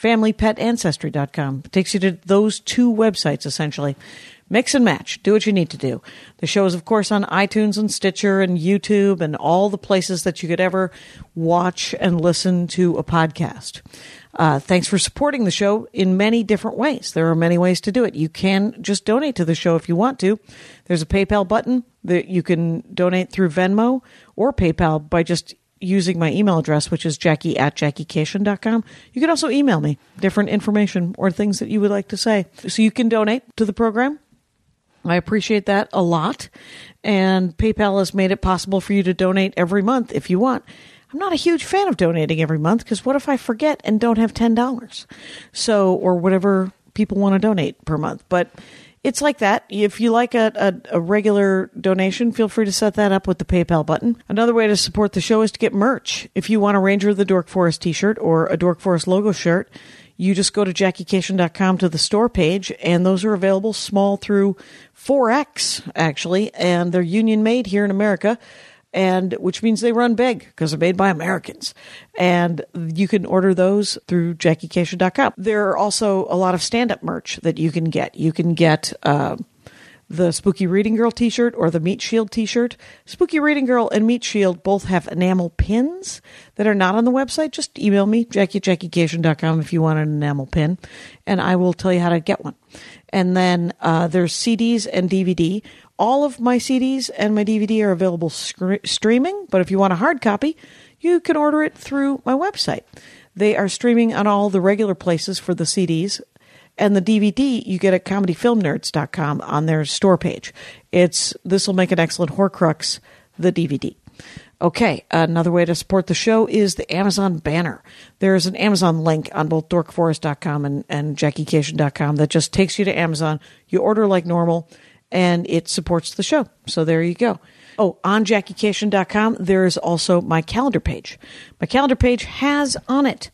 familypetancestry.com. It takes you to those two websites essentially. Mix and match. Do what you need to do. The show is, of course, on iTunes and Stitcher and YouTube and all the places that you could ever watch and listen to a podcast. Uh, thanks for supporting the show in many different ways. There are many ways to do it. You can just donate to the show if you want to. There's a PayPal button that you can donate through Venmo or PayPal by just using my email address, which is jackie at jackiekashian.com. You can also email me different information or things that you would like to say. So you can donate to the program. I appreciate that a lot. And PayPal has made it possible for you to donate every month if you want. I'm not a huge fan of donating every month because what if I forget and don't have $10? So, or whatever people want to donate per month. But it's like that. If you like a, a, a regular donation, feel free to set that up with the PayPal button. Another way to support the show is to get merch. If you want a Ranger of the Dork Forest t shirt or a Dork Forest logo shirt, you just go to jackiekashian.com to the store page, and those are available small through 4X, actually, and they're union made here in America. And which means they run big because they're made by Americans. And you can order those through jackiekashian.com. There are also a lot of stand up merch that you can get. You can get, uh, the Spooky Reading Girl t shirt or the Meat Shield t shirt. Spooky Reading Girl and Meat Shield both have enamel pins that are not on the website. Just email me, jackie at jackiekashian.com, if you want an enamel pin, and I will tell you how to get one. And then uh, there's CDs and DVD. All of my CDs and my DVD are available streaming, but if you want a hard copy, you can order it through my website. They are streaming on all the regular places for the CDs and the DVD you get at comedyfilmnerds.com on their store page. It's this will make an excellent Horcrux, the DVD. Okay, another way to support the show is the Amazon banner. There's an Amazon link on both dorkforest.com and, and jackiekashian.com that just takes you to Amazon. You order like normal, and it supports the show. So there you go. Oh, on jackiekashian.com, there is also my calendar page. My calendar page has on it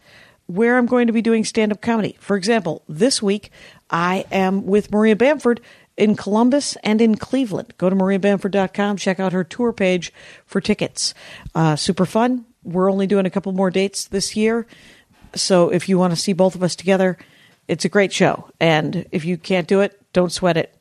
where I'm going to be doing stand up comedy. For example, this week I am with Maria Bamford in Columbus and in Cleveland. Go to mariabamford.com, check out her tour page for tickets. Uh, super fun. We're only doing a couple more dates this year. So if you want to see both of us together, it's a great show. And if you can't do it, don't sweat it.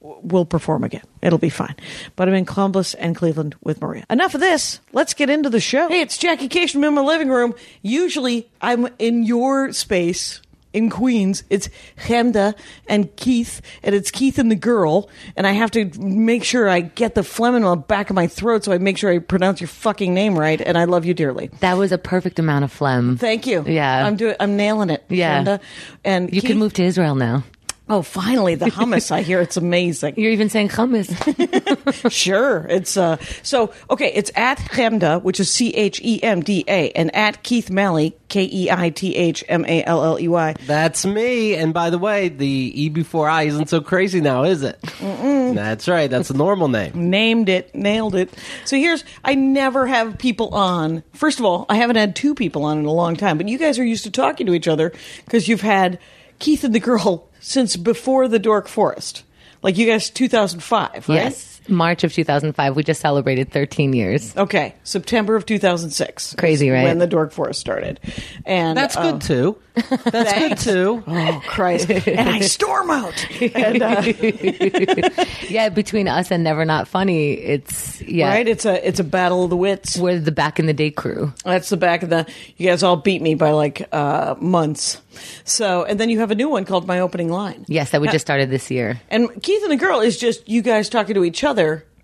We'll perform again. It'll be fine. But I'm in Columbus and Cleveland with Maria. Enough of this. Let's get into the show. Hey, it's Jackie Kashian in my living room. Usually I'm in your space in Queens. It's Chemda and Keith, and it's Keith and the girl. And I have to make sure I get the phlegm in the back of my throat so I make sure I pronounce your fucking name right. And I love you dearly. That was a perfect amount of phlegm. Thank you. Yeah. I'm doing. I'm nailing it. Yeah. And You Keith- can move to Israel now. Oh, finally, the hummus! I hear it's amazing. You're even saying hummus. Sure. It's uh so okay, it's at Chemda, which is C H E M D A, and at Keith Malley, K E I T H M A L L E Y. That's me. And by the way, the E before I isn't so crazy now, is it? That's right. That's a normal name. Named it, nailed it. So here's I never have people on. First of all, I haven't had two people on in a long time, but you guys are used to talking to each other because you've had Keith and the girl since before the Dork Forest. Like you guys 2005, right? yes. March of 2005. We just celebrated 13 years. Okay, September of 2006. Crazy, right? When the Dork Forest started. And That's um, good too. That's good too. Oh Christ! and I storm out. And, uh, Yeah, between us and Never Not Funny, it's, yeah. Right? It's a it's a battle of the wits. We're the back in the day crew. That's the back of the. You guys all beat me by like uh, months. So, and then you have a new one called My Opening Line. Yes, that we just started this year. And Keith and the girl is just you guys talking to each other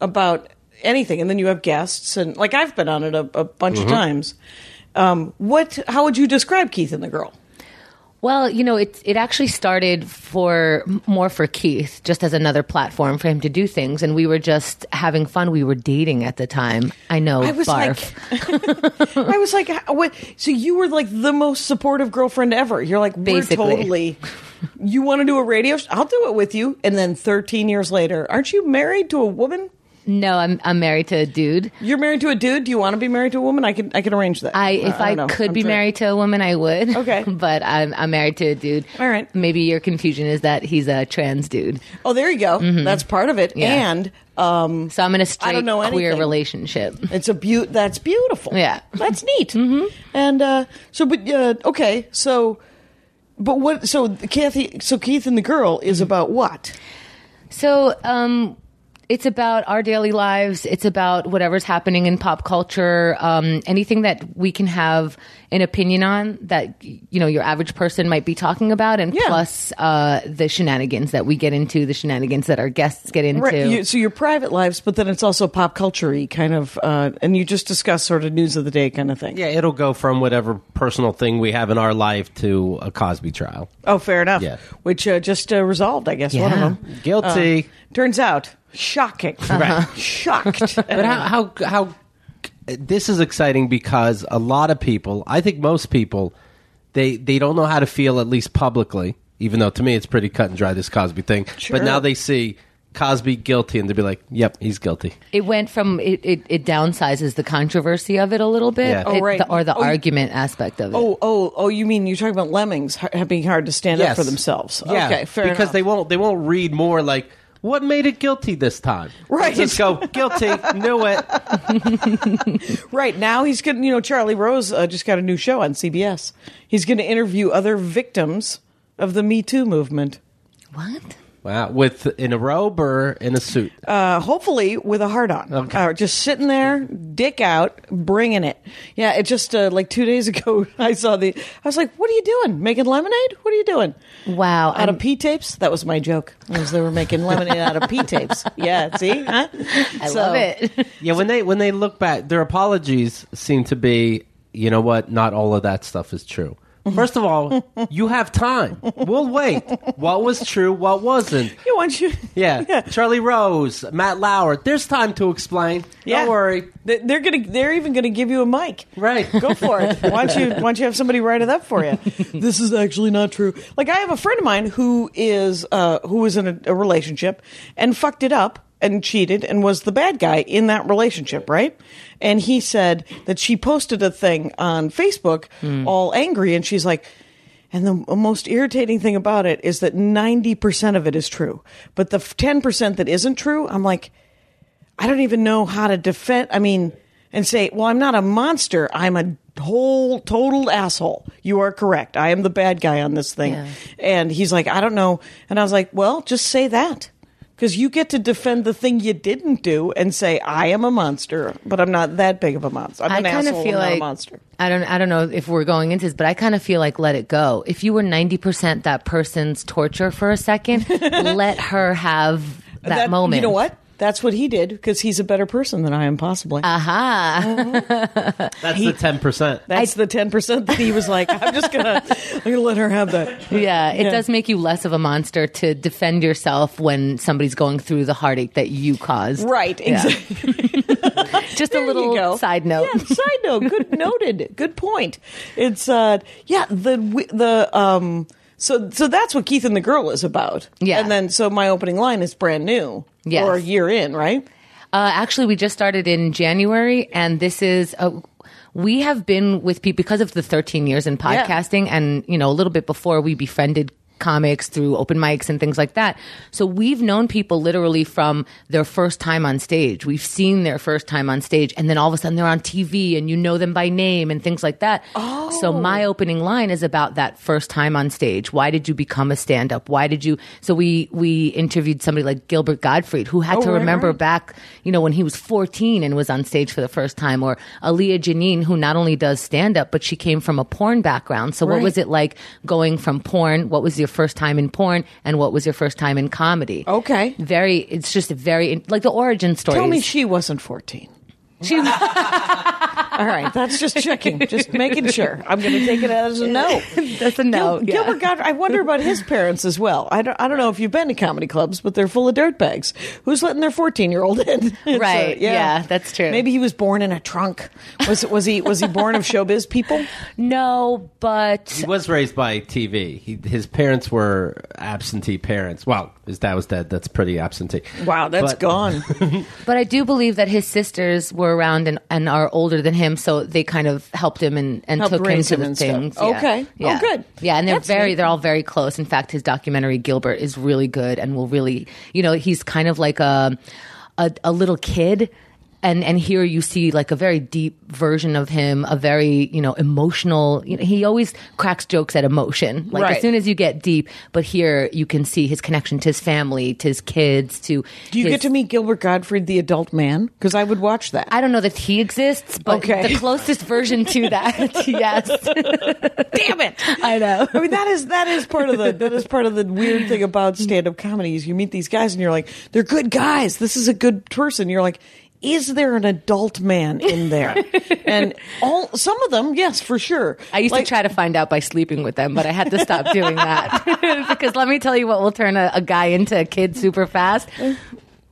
about anything, and then you have guests, and like I've been on it a, a bunch of times. Um, what? How would you describe Keith and the girl? Well, you know, it it actually started for more for Keith, just as another platform for him to do things, and we were just having fun. We were dating at the time. I know, I was barf. like, I was like, what? So you were like the most supportive girlfriend ever. You're like, we're Basically. totally you want to do a radio? Sh- I'll do it with you. And then 13 years later, aren't you married to a woman? No, I'm I'm married to a dude. You're married to a dude. Do you want to be married to a woman? I can I can arrange that. I if I, don't could I'm be trying- married to a woman, I would. Okay. but I'm I'm married to a dude. All right. Maybe your confusion is that he's a trans dude. Oh, there you go. That's part of it. Mm-hmm. Yeah. And um, So I'm in a straight don't know queer anything. relationship. it's a beaut. That's beautiful. Yeah. that's neat. mm-hmm. And uh, so, but uh, okay, so. But what? So Kathy, so Keith and the girl is about what? So, um, it's about our daily lives. It's about whatever's happening in pop culture. Um, anything that we can have an opinion on that you know your average person might be talking about, and Yeah. plus uh, the shenanigans that we get into, the shenanigans that our guests get into. Right. You, so your private lives, but then it's also pop culture kind of, uh, and you just discuss sort of news of the day kind of thing. Yeah, it'll go from whatever personal thing we have in our life to a Cosby trial. Oh, fair enough. Yeah. Which uh, just uh, resolved, I guess. One of them. Guilty. Turns out, shocking. Right. Shocked. But how, how how this is exciting because a lot of people, I think most people, they they don't know how to feel at least publicly. Even though to me it's pretty cut and dry this Cosby thing, Sure. but now they see Cosby guilty and they'll be like, "Yep, he's guilty." It went from it, it, it downsizes the controversy of it a little bit, Yeah. Oh, It- the- or the Oh, argument aspect of it. Oh, oh, oh! You mean you're talking about lemmings ha- being hard to stand up for themselves? Yeah, okay, fair because enough. they won't they won't read more like what made it guilty this time. Right. They'll just go guilty, knew it. right now he's going. You know, Charlie Rose uh, just got a new show on CBS. He's going to interview other victims of the Me Too movement. what? Wow, with in a robe or in a suit. Uh, hopefully with a heart on. Okay. Uh, just sitting there, dick out, bringing it. Yeah, it just uh, like two days ago, I saw the. I was like, "What are you doing? Making lemonade? What are you doing?" Wow. Out I'm- of P tapes? That was my joke. Was they were making lemonade out of P tapes? Yeah, see, huh? I So- love it. Yeah, when they when they look back, their apologies seem to be, you know what? Not all of that stuff is true. First of all, you have time. We'll wait. What was true? What wasn't? Yeah, why don't you? Yeah, Charlie Rose, Matt Lauer. There's time to explain. Yeah. Don't worry. They- They're gonna. They're even gonna give you a mic. Right. Go for it. Why don't you? Why don't you have somebody write it up for you? this is actually not true. Like I have a friend of mine who is uh, who was in a, a relationship and fucked it up and cheated and was the bad guy in that relationship, right? And he said that she posted a thing on Facebook, hmm. all angry, and she's like. And the most irritating thing about it is that 90% of it is true. But the 10% that isn't true, I'm like, I don't even know how to defend. I mean, and say, well, I'm not a monster. I'm a whole total asshole. You are correct. I am the bad guy on this thing. Yeah. And he's like, I don't know. And I was like, well, just say that. Because you get to defend the thing you didn't do and say, I am a monster, but I'm not that big of a monster. I'm I an kind asshole. of feel like a monster. I don't. I don't know if we're going into this, but I kind of feel like let it go. If you were ninety percent that person's torture for a second, let her have that, moment. You know what? That's what he did because he's a better person than I am, possibly. Aha! That's the ten percent. That's the 10% that he was like, I'm just going to I'm gonna let her have that. yeah, it Yeah. does make you less of a monster to defend yourself when somebody's going through the heartache that you caused. Right, Yeah. exactly. Just There a little go. side note. Yeah, side note. Good noted. Good point. It's uh yeah, the the um so so that's what Keith and the girl is about. Yeah. And then so my opening line is brand new. Yes. Or a year in, right? Uh, actually, we just started in January, and this is a. We have been with people because of the 13 years in podcasting, and you know a little bit before we befriended comics through open mics and things like that. So we've known people literally from their first time on stage. We've seen their first time on stage, and then all of a sudden they're on TV, and you know them by name and things like that. Oh. So my opening line is about that first time on stage. Why did you become a stand-up? Why did you? So we we interviewed somebody like Gilbert Gottfried who had Oh, to right, remember right. back, you know, when he was 14 and was on stage for the first time, or Aaliyah Janine, who not only does stand up, but she came from a porn background. So what was it like going from porn? What was your first time in porn? And what was your first time in comedy? Okay. Very, it's just a very, like the origin story. Tell me she wasn't 14. She, All right, that's just checking, just making sure. I'm going to take it as a no. that's a no. Gil- yeah. Gilbert Gottfried. I wonder about his parents as well. I don't. I don't know if you've been to comedy clubs, but they're full of dirtbags. Who's letting their 14 year old in? It's, uh, Right, yeah, that's true. Maybe he was born in a trunk. Was was he was he born of showbiz people? No, but He was raised by TV. He, his parents were absentee parents. Well, his dad was dead. That's pretty absentee. Wow, that's But- gone. But I do believe that his sisters were around and, and are older than him, so they kind of helped him and, and Helped took him raise to him the and stuff. things. Yeah. Okay. Oh, Yeah. good. Yeah, and they're That's very neat. they're all very close. In fact, his documentary Gilbert is really good and will really you know, he's kind of like a a, a little kid. And and here you see like a very deep version of him, a very you know emotional. You know, he always cracks jokes at emotion, like Right. as soon as you get deep. But here you can see his connection to his family, to his kids, to Do you his- get to meet Gilbert Gottfried, the adult man? Because I would watch that. I don't know that he exists, but Okay. the closest version to that, yes. Damn it! I know. I mean, that is that is part of the that is part of the weird thing about stand up comedy is you meet these guys and you're like, they're good guys. This is a good person. You're like, is there an adult man in there? and all some of them, yes, for sure. I used Like- to try to find out by sleeping with them, but I had to stop doing that because let me tell you what will turn a, a guy into a kid super fast.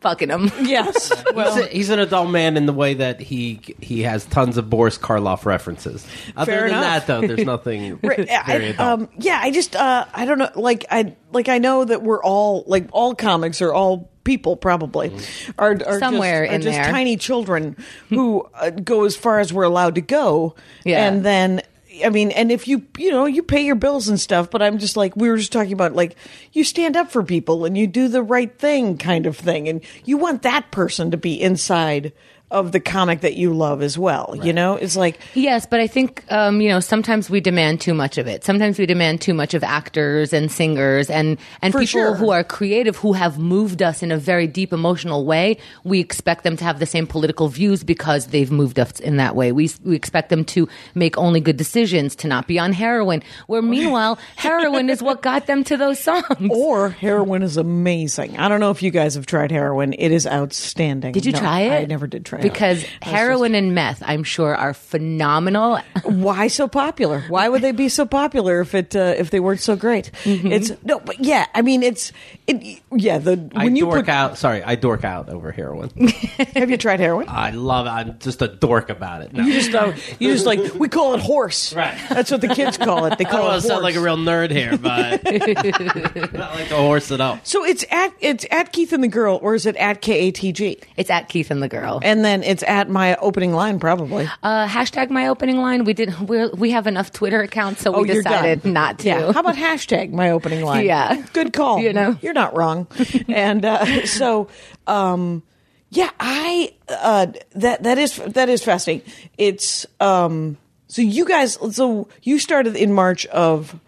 Fucking him. Yes. He's, Well, a- he's an adult man in the way that he he has tons of Boris Karloff references. Other Fair than enough. that, though, there's nothing Right, I- adult. um, yeah, I just uh, I don't know. Like I like I know that we're all like all comics are all people probably are, are Somewhere just, are in just there. tiny children who uh, go as far as we're allowed to go. Yeah. and then. I mean, and if you, you know, you pay your bills and stuff, but I'm just like, we were just talking about like, you stand up for people and you do the right thing kind of thing. And you want that person to be inside of the comic that you love as well. You know, it's like, Yes, but I think um, you know sometimes we demand too much of it. Sometimes we demand too much of actors and singers and and For people sure. who are creative who have moved us in a very deep emotional way. We expect them to have the same political views because they've moved us in that way. We we expect them to make only good decisions, to not be on heroin. Where meanwhile, heroin is what got them to those songs. Or heroin is amazing. I don't know if you guys have tried heroin. It is outstanding. Did you No, try it? I never did try it. because heroin and meth, I'm sure, are phenomenal. Why so popular? Why would they be so popular if it uh, if they weren't so great? Mm-hmm. It's no, but yeah, I mean it's it. Yeah, the I when you dork put, out. Sorry, I dork out over heroin. have you tried heroin? I love. it. I'm just a dork about it. No. You just uh, you just like we call it horse. Right. That's what the kids call it. They I don't call it to sound horse. like a real nerd here, but not like a horse at all. so it's at it's at Keith and the girl, or is it at K A T G? it's at Keith and the Girl. And then it's at my opening line, probably. Uh, hashtag my opening line. We did. We're, we have enough Twitter accounts, so Oh, we decided not to. Yeah. How about hashtag my opening line? Yeah. Good call. You know? You're not wrong. and uh, so, um, yeah, I uh, that that is that is fascinating. It's um, so you guys. So you started in March of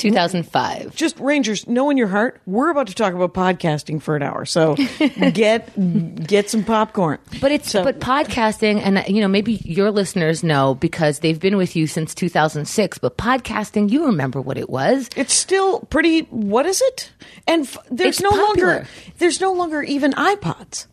2005. just Rangers. Know in your heart, we're about to talk about podcasting for an hour. So get get some popcorn. But it's So- but podcasting, and uh, you know maybe your listeners know because they've been with you since 2006. But podcasting, you remember what it was? It's still pretty. What is it? And f- there's It's no popular. longer there's no longer even iPods.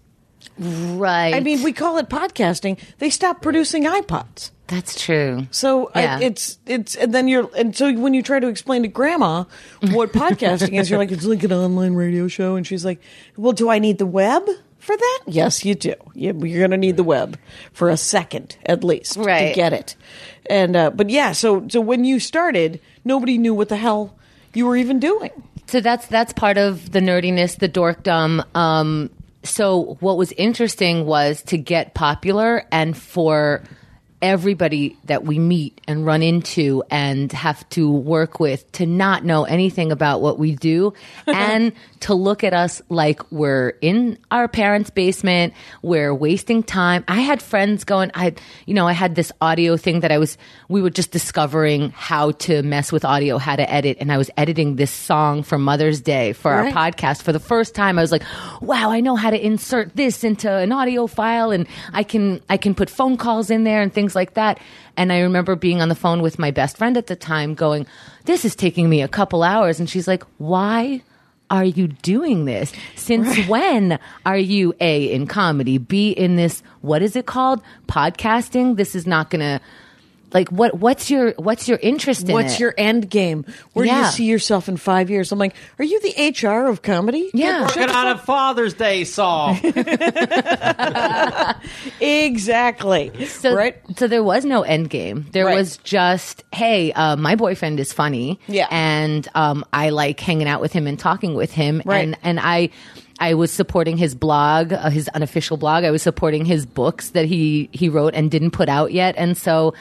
Right. I mean, we call it podcasting. They stopped producing iPods. that's true. So I- it's it's and then you're and so when you try to explain to grandma what podcasting is, you're like it's like an online radio show, and she's like, "Well, do I need the web for that?" Yes, you do. You, you're going to need the web for a second at least to get it. And uh, but yeah, so so when you started, nobody knew what the hell you were even doing. So that's that's part of the nerdiness, the dorkdom. Um, so what was interesting was to get popular and for everybody that we meet and run into and have to work with to not know anything about what we do. And to look at us like we're in our parents' basement, we're wasting time. I had friends going, I, you know, I had this audio thing that I was, we were just discovering how to mess with audio, how to edit. And I was editing this song for Mother's Day for Right. our podcast for the first time. I was like, wow, I know how to insert this into an audio file and I can, I can put phone calls in there and things like that. And I remember being on the phone with my best friend at the time going, this is taking me a couple hours. And she's like, why? Are you doing this? Since when are you A, in comedy, B, in this, what is it called? Podcasting? This is not going to. Like what? What's your what's your interest in What's it? your end game? Where do you see yourself in five years? I'm like, are you the HR of comedy? Yeah. Working on a Father's Day song. Exactly. So, right? so there was no end game. There Right. was just, hey, uh, my boyfriend is funny, Yeah. and um, I like hanging out with him and talking with him, Right. and and I. I was supporting his blog, uh, his unofficial blog. I was supporting his books that he he wrote and didn't put out yet, and so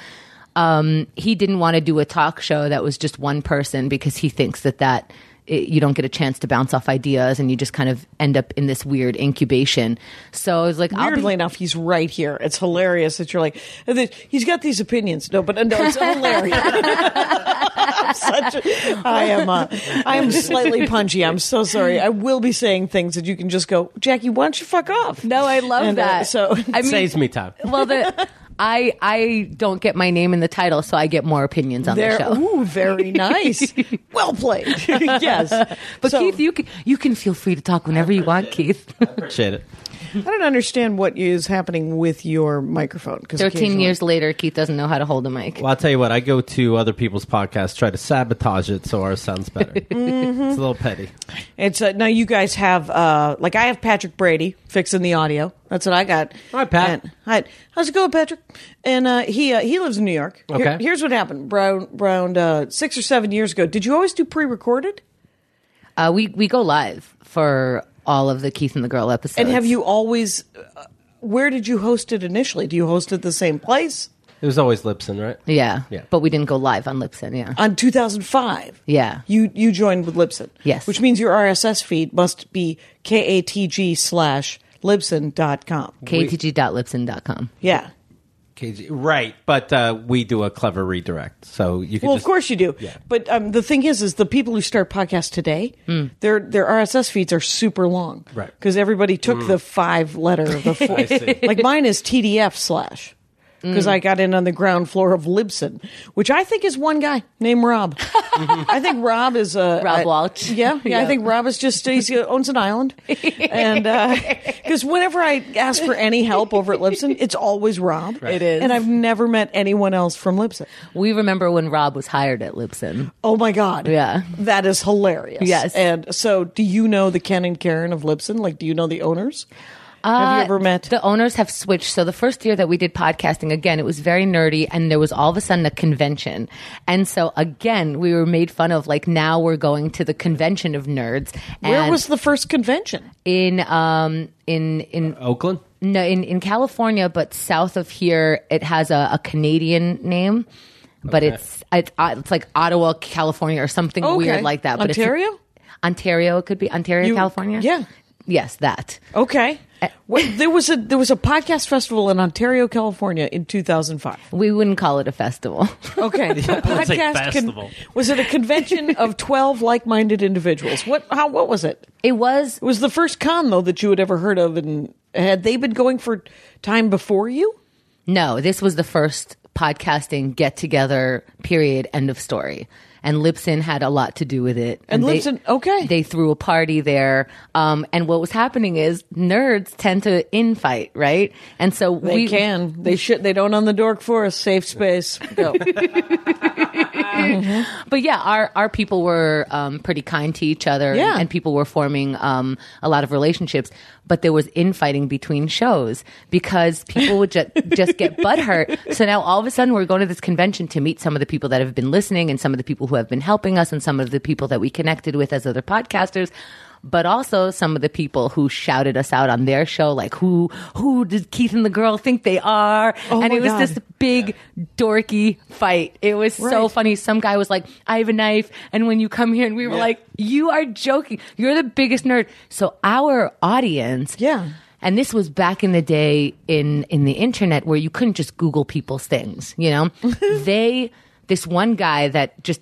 um, he didn't want to do a talk show that was just one person because he thinks that that it, you don't get a chance to bounce off ideas and you just kind of end up in this weird incubation. So I was like, I'll be- Weirdly enough, he's right here. It's hilarious that you're like, he's got these opinions. No, but uh, no, it's hilarious. I'm such a, I am. Uh, I am slightly punchy. I'm so sorry. I will be saying things that you can just go, Jackie. Why don't you fuck off? No, I love And, uh, that. so I mean, Saves me time. well, the I I don't get my name in the title, so I get more opinions on there. the show. Ooh, very nice. well played. yes, But So, Keith, you can you can feel free to talk whenever you want, Keith. Appreciate it. I don't understand what is happening with your microphone. Because Thirteen years later, Keith doesn't know how to hold a mic. Well, I'll tell you what. I go to other people's podcasts, try to sabotage it so ours sounds better. Mm-hmm. It's a little petty. It's uh, now you guys have uh, like I have Patrick Brady fixing the audio. That's what I got. Hi, Pat. And, hi, how's it going, Patrick? And uh, he uh, he lives in New York. Here- Okay. here's what happened. Around, around uh, six or seven years ago, did you always do pre-recorded? Uh, we we go live for all of the Keith and the Girl episodes. And have you always? Uh, where did you host it initially? Do you host it the same place? It was always Libsyn, right? Yeah, Yeah. But we didn't go live on Libsyn. Yeah. On 2005. Yeah. You you joined with Libsyn. Yes. Which means your RSS feed must be katg slash libsyn.com. KTG.Libsyn.com. Yeah. KG. Right, but uh, we do a clever redirect, so you can. Well, just, of course you do. Yeah. But um, the thing is, is the people who start podcasts today, their their RSS feeds are super long, Right. Because everybody took the five letter, of the four, like mine is TDF slash. Because I got in on the ground floor of Libsyn, which I think is one guy named Rob. I think Rob is uh, Rob I- Walch. Yeah, yeah, I think Rob is just he owns an island, and because whenever I ask for any help over at Libsyn, it's always Rob. It is. and I've never met anyone else from Libsyn. We remember when Rob was hired at Libsyn. Oh my god! Yeah. that is hilarious. Yes. And so, do you know the Ken and Karen of Libsyn? Like, do you know the owners? Have you Uh, ever met? The owners have switched. So the first year that we did podcasting, again, it was very nerdy, and there was all of a sudden a convention. And so again, we were made fun of. Like now we're going to the convention of nerds. Where was the first convention? in um in in Oakland. no in in California, but south of here, it has a, a Canadian name, but Okay. it's it's uh, it's like Ottawa, California, or something Okay. weird like that. But it's- Ontario? Ontario, it could be Ontario, You- California. yeah. Yes, that. Okay. Uh, Wait, there was a there was a podcast festival in Ontario, California, in 2005. We wouldn't call it a festival. Okay, it's a podcast festival. was it a convention of 12 like-minded individuals? What how what was it? it was It was the first con though that you had ever heard of, and had they been going for time before you? No, this was the first podcasting get together, period, end of story. And Libsyn had a lot to do with it. And they- okay. They threw a party there. Um, and what was happening is nerds tend to infight, right? And so They we can. They should. They don't on the dork for a safe space. Go. But yeah, our, our people were um, pretty kind to each other Yeah. and, and people were forming um, a lot of relationships. But there was infighting between shows because people would ju- just get butthurt. So now all of a sudden we're going to this convention to meet some of the people that have been listening and some of the people who have been helping us and some of the people that we connected with as other podcasters. But also some of the people who shouted us out on their show, like who who did Keith and the girl think they are? Oh and it was God. this big dorky fight. It was so funny. Some guy was like, I have a knife. And when you come here, and we were like, you are joking. You're the biggest nerd. So our audience. Yeah. And this was back in the day in, in the internet where you couldn't just Google people's things, you know? they, this one guy that just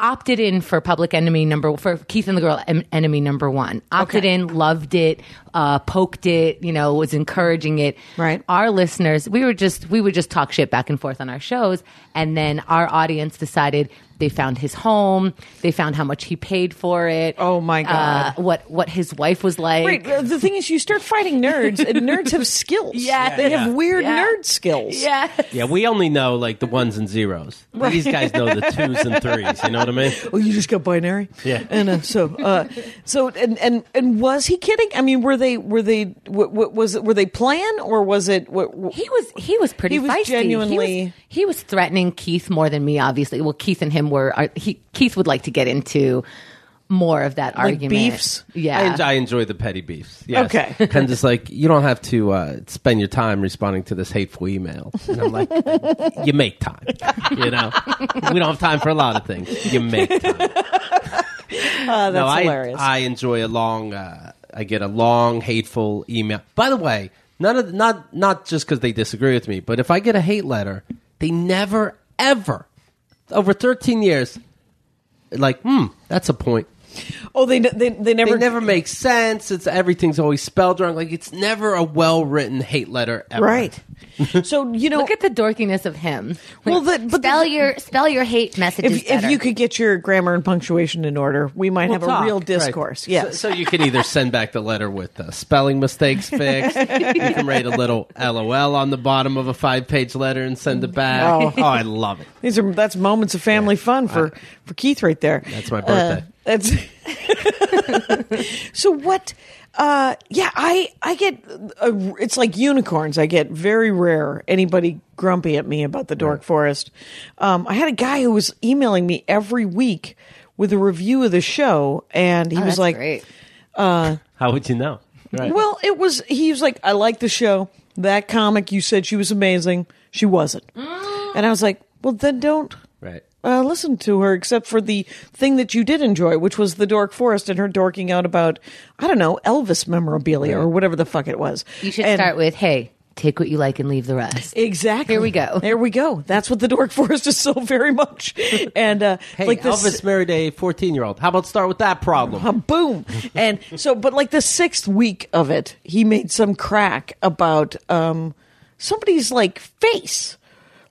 opted in for Public Enemy number for Keith and the Girl em- Enemy number one. Opted Okay. in, loved it, uh, poked it, you know, was encouraging it. Right. Our listeners, we were just we would just talk shit back and forth on our shows, and then our audience decided they found his home. They found how much he paid for it. Oh, my God. Uh, what what his wife was like. Right. uh, The thing is, you start fighting nerds, and nerds have skills. Yeah. They have weird Yeah. nerd skills. Yeah. Yeah, we only know like the ones and zeros. These guys know the twos and threes. You know what I mean? Oh, you just got binary. Yeah. And uh, so, uh, so, and and and was he kidding? I mean, were they were they w- w- was it were they playing or was it? W- w- He was he was pretty He was feisty. genuinely- he was, he was threatening Keith more than me. Obviously, well, Keith and him were. Are, he Keith would like to get into more of that Like argument. beefs? Yeah. I, enjoy, I enjoy the petty beefs. Yes. Okay. and just like you don't have to uh, spend your time responding to this hateful email. And I'm like, you make time. You know, we don't have time for a lot of things. You make time. uh, that's no, I, hilarious. I enjoy a long. Uh, I get a long hateful email. By the way, none of not not just because they disagree with me, but if I get a hate letter, they never ever over 13 years, like, hmm, that's a point. Oh, they they they never They never make sense. It's everything's always spelled wrong. Like it's never a well written hate letter ever. right. so you know, Look at the dorkiness of him. Well, the- but spell the- your spell your hate messages. if if you could get your grammar and punctuation in order, we might have We'll a talk. real discourse. So- Yes. So, you can either send back the letter with the spelling mistakes fixed. you can write a little LOL on the bottom of a five page letter and send it back. Oh. Oh, I love it. These are that's moments of family fun for for Keith right there. That's my birthday. Uh, that's so what? Uh, yeah, I I get uh, it's like unicorns. I get very rare anybody grumpy at me about the Dork Forest. Um, I had a guy who was emailing me every week with a review of the show, and he Oh, was that's like, great. How would you know? Right. Well, it was. He was like, "I like the show. That comic, you said she was amazing. She wasn't." And I was like, "Well, then don't right. Uh, listen to her, except for the thing that you did enjoy, which was the Dork Forest and her dorking out about, I don't know, Elvis memorabilia or whatever the fuck it was." you should And- start with, "Hey, take what you like and leave the rest." Exactly. Here we go. There we go. That's what the Dork Forest is so very much. And uh, Hey, like this, Elvis married a 14 year old. How about start with that problem? Uh, boom. And so, but like the sixth week of it, he made some crack about um, somebody's like face,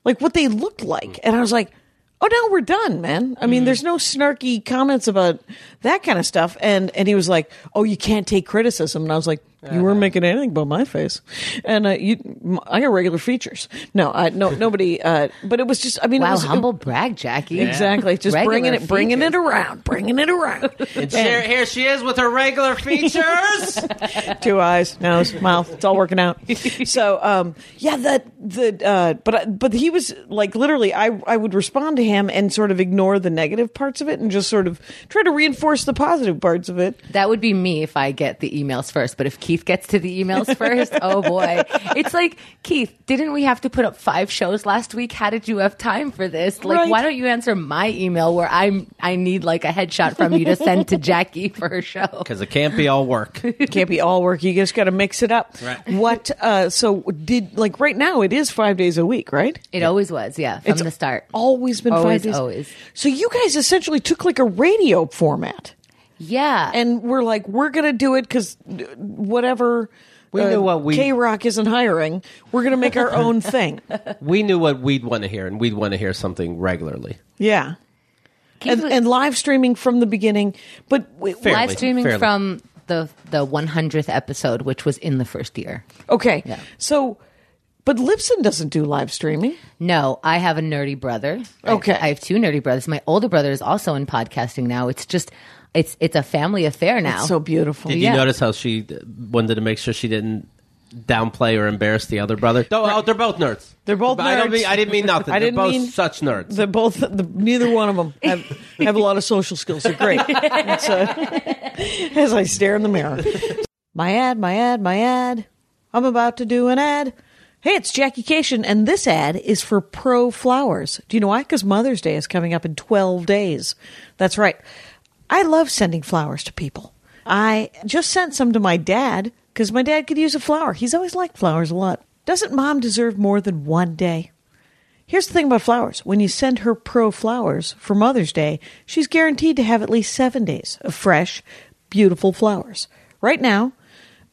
like what they looked like. And I was like, oh, no, we're done, man. I mean, mm. there's no snarky comments about that kind of stuff. And, and he was like, oh, you can't take criticism. And I was like, you weren't making anything but my face. And uh, you, m- I got regular features. No, I, no, nobody, uh, but it was just, I mean, it Wow, was humble brag, Jackie. Exactly. Just Regular bringing it, bringing it around, bringing it around. And here, here she is with her regular features. two eyes, nose, mouth. It's all working out. So, um, yeah, the the uh, but I- but he was like literally. I I would respond to him and sort of ignore the negative parts of it and just sort of try to reinforce the positive parts of it. That would be me if I get the emails first. But if Keith gets to the emails first, oh boy. It's like, Keith, didn't we have to put up five shows last week? How did you have time for this? Like, Right. why don't you answer my email where I'm I need like a headshot from you to send to Jackie for her show? Because it can't be all work. It can't be all work. You just got to mix it up. Right. What? Uh, so did like right now? It is five days a week, right? It always was, yeah, from It's the start. Always been Always, five days. always. So you guys essentially took like a radio format. Yeah. and we're like, we're gonna do it because whatever. We knew uh, what we- K Rock isn't hiring. We're gonna make our own thing. we knew what we'd want to hear, and we'd want to hear something regularly. Yeah, and, and live streaming from the beginning. But we, Fairly, live streaming fairly. from the the 100th episode, which was in the first year. okay, Yeah. so but Libsyn doesn't do live streaming. No, I have a nerdy brother. I- Okay. I, have two nerdy brothers. My older brother is also in podcasting now. It's just it's it's a family affair now. So beautiful. Did Yeah. you notice how she uh, wanted to make sure she didn't downplay or embarrass the other brother? No, oh, they're both nerds. They're both Nerds. I, don't nerds. mean, I didn't mean nothing. I they're didn't both mean- such nerds. They're both. The, neither one of them have, have a lot of social skills. They're great. It's, uh, as I stare in the mirror, my ad, my ad, my ad. I'm about to do an ad. Hey, it's Jackie Kashian, and this ad is for Pro Flowers. Do you know why? Because Mother's Day is coming up in 12 days. That's right. I love sending flowers to people. I just sent some to my dad because my dad could use a flower. He's always liked flowers a lot. Doesn't mom deserve more than one day? Here's the thing about flowers. When you send her pro flowers for Mother's Day, she's guaranteed to have at least seven days of fresh, beautiful flowers. Right now,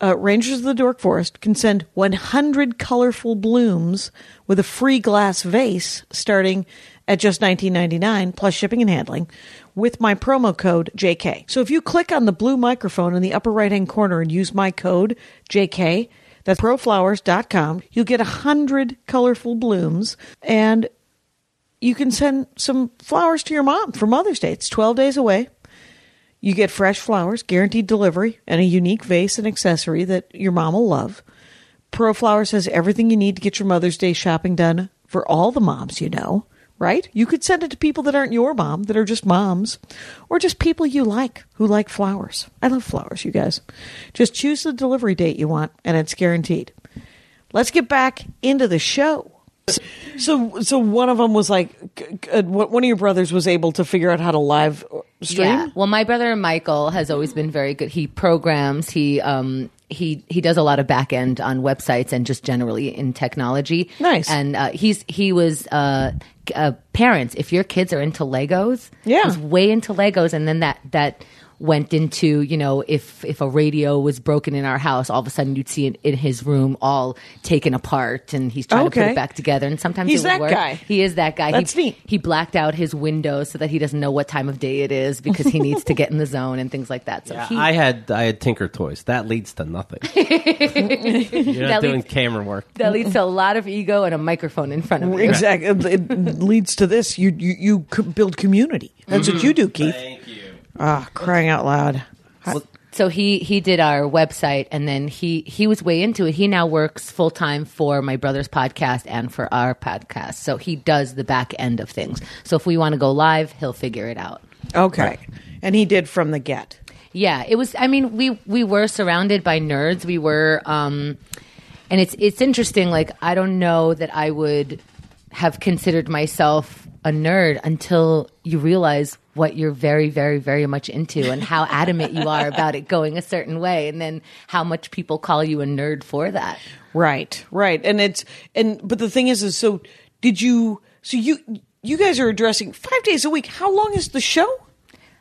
uh, Rangers of the Dork Forest can send 100 colorful blooms with a free glass vase starting at just $19.99 plus shipping and handling with my promo code JK. So if you click on the blue microphone in the upper right hand corner and use my code JK, that's proflowers.com, you'll get a hundred colorful blooms and you can send some flowers to your mom for Mother's Day. It's 12 days away. You get fresh flowers, guaranteed delivery, and a unique vase and accessory that your mom will love. Pro Flowers has everything you need to get your Mother's Day shopping done for all the moms you know, right? You could send it to people that aren't your mom, that are just moms, or just people you like who like flowers. I love flowers, you guys. Just choose the delivery date you want, and it's guaranteed. Let's get back into the show. So, so one of them was like, uh, one of your brothers was able to figure out how to live stream. Yeah. Well, my brother Michael has always been very good. He programs. He um he he does a lot of back end on websites and just generally in technology. Nice. And uh, he's he was uh, uh parents. If your kids are into Legos, Yeah. he's way into Legos, and then that that went into you know if if a radio was broken in our house all of a sudden you'd see it in his room all taken apart and he's trying to put it back together and sometimes He's it that work. guy. he is that guy That's he, neat. he blacked out his windows so that he doesn't know what time of day it is because he needs to get in the zone and things like that. So Yeah, he, I had I had Tinker Toys. That leads to nothing. You're not That doing leads- camera work. that leads to a lot of ego and a microphone in front of you. Exactly. It leads to this. You you, you build community. That's what mm-hmm. you do, Keith. Thank you. Ah, crying out loud. So he he did our website and then he he was way into it. He now works full time for my brother's podcast and for our podcast. So he does the back end of things. So if we want to go live, he'll figure it out. Okay. And he did from the get. Yeah, it was. I mean, we we were surrounded by nerds. We were, um, and it's it's interesting. Like, I don't know that I would have considered myself a nerd until you realize what you're very, very, very much into, and how adamant you are about it going a certain way, and then how much people call you a nerd for that. Right. Right. And it's and but the thing is is so did you so you you guys are addressing 5 days a week. How long is the show?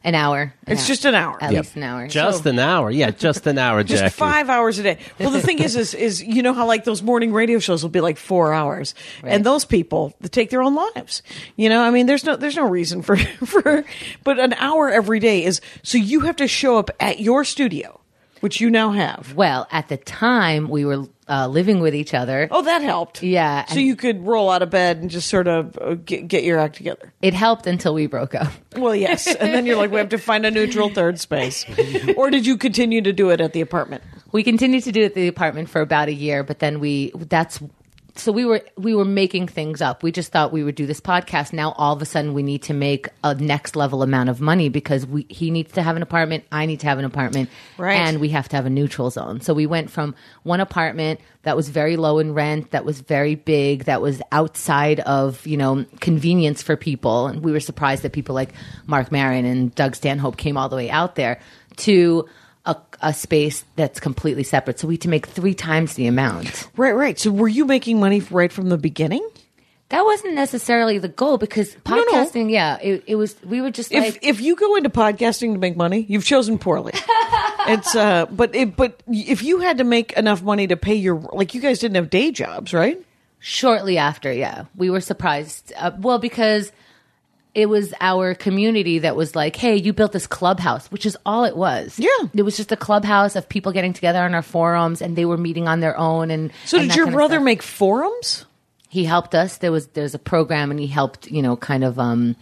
An hour. It's Yeah. just an hour. At least an hour. Just an hour. Yeah, just an hour, Just Jackie. five hours a day. Well, the thing is, is, is you know how like those morning radio shows will be like four hours, and those people they take their own lives. You know, I mean, there's no there's no reason for for, but an hour every day is so you have to show up at your studio, which you now have. Well, at the time we were uh, living with each other. Oh, that helped. Yeah, So you could roll out of bed and just sort of uh, get, get your act together. It helped until we broke up. Well, yes, and then you're like, we have to find a neutral third space. Or did you continue to do it at the apartment? we continued to do it at the apartment for about a year but then we that's so we were we were making things up. We just thought we would do this podcast. Now all of a sudden we need to make a next level amount of money because we he needs to have an apartment. I need to have an apartment. Right. and we have to have a neutral zone. So we went from one apartment that was very low in rent that was very big that was outside of you know convenience for people. And we were surprised that people like mark maron and doug stanhope came all the way out there to a, space that's completely separate. So we had to make three times the amount. Right, right. So were you making money right from the beginning? That wasn't necessarily the goal because No, no. podcasting, yeah, it, it was, we were just if like, if you go into podcasting to make money, you've chosen poorly. it's uh, but it, but if you had to make enough money to pay your like, you guys didn't have day jobs, right? shortly after, yeah, we were surprised. Uh, well, because it was our community that was like, hey, you built this clubhouse, which is all it was. Yeah. It was just a clubhouse of people getting together on our forums and they were meeting on their own. And So and did your brother make forums? he helped us. There was there's a program, and he helped you know kind of um,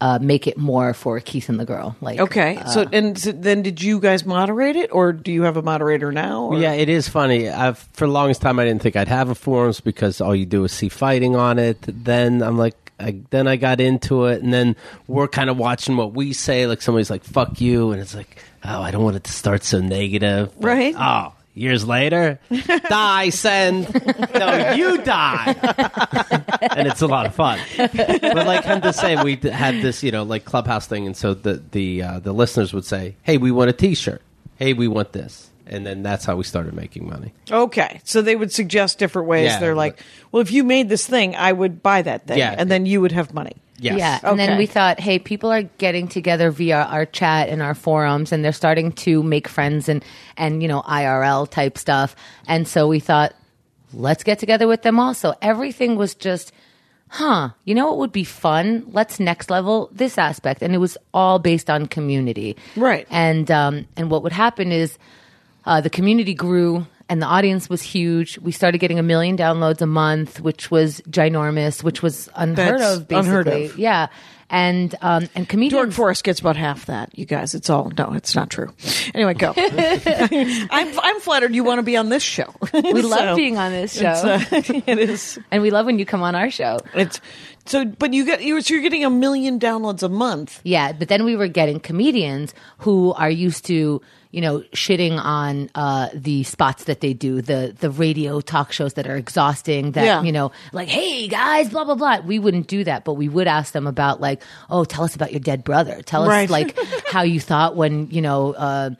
uh, make it more for Keith and the girl. Like Okay, uh, so and so then did you guys moderate it, or do you have a moderator now? Or? Yeah, it is funny. I've, for the longest time, I didn't think I'd have a forums because all you do is see fighting on it. Then I'm like, I, then I got into it, and then we're kind of watching what we say. Like somebody's like, "Fuck you," and it's like, "Oh, I don't want it to start so negative." Right. Oh, years later, die, send. no, you die, and it's a lot of fun. But like I'm just saying, we had this, you know, like clubhouse thing, and so the the uh, the listeners would say, "Hey, we want a T-shirt. Hey, we want this." And then that's how we started making money. Okay, so they would suggest different ways. Yeah, They're like, well, if you made this thing, I would buy that thing, Yeah. and then you would have money. Yes. Yeah, and Okay. then we thought, hey, people are getting together via our chat and our forums, and they're starting to make friends and and you know IRL type stuff. And so we thought, let's get together with them also. Everything was just huh, you know what would be fun? Let's next level this aspect. And it was all based on community. Right. And, um, and what would happen is uh, the community grew and the audience was huge. We started getting a million downloads a month, which was ginormous, which was unheard That's of, basically. unheard of. Yeah. And, um, and comedians. Dork Forest gets about half that, you guys. It's all no, it's not true. Anyway, go. I'm I'm flattered you want to be on this show. we love being on this show. uh, it is. and we love when you come on our show. It's so, but you get you so you're getting a million downloads a month. Yeah, but then we were getting comedians who are used to, you know, shitting on uh, the spots that they do, the the radio talk shows that are exhausting. That Yeah. you know, like, hey guys, blah blah blah. We wouldn't do that, but we would ask them about like, oh, tell us about your dead brother. Tell us like how you thought when you know. Uh,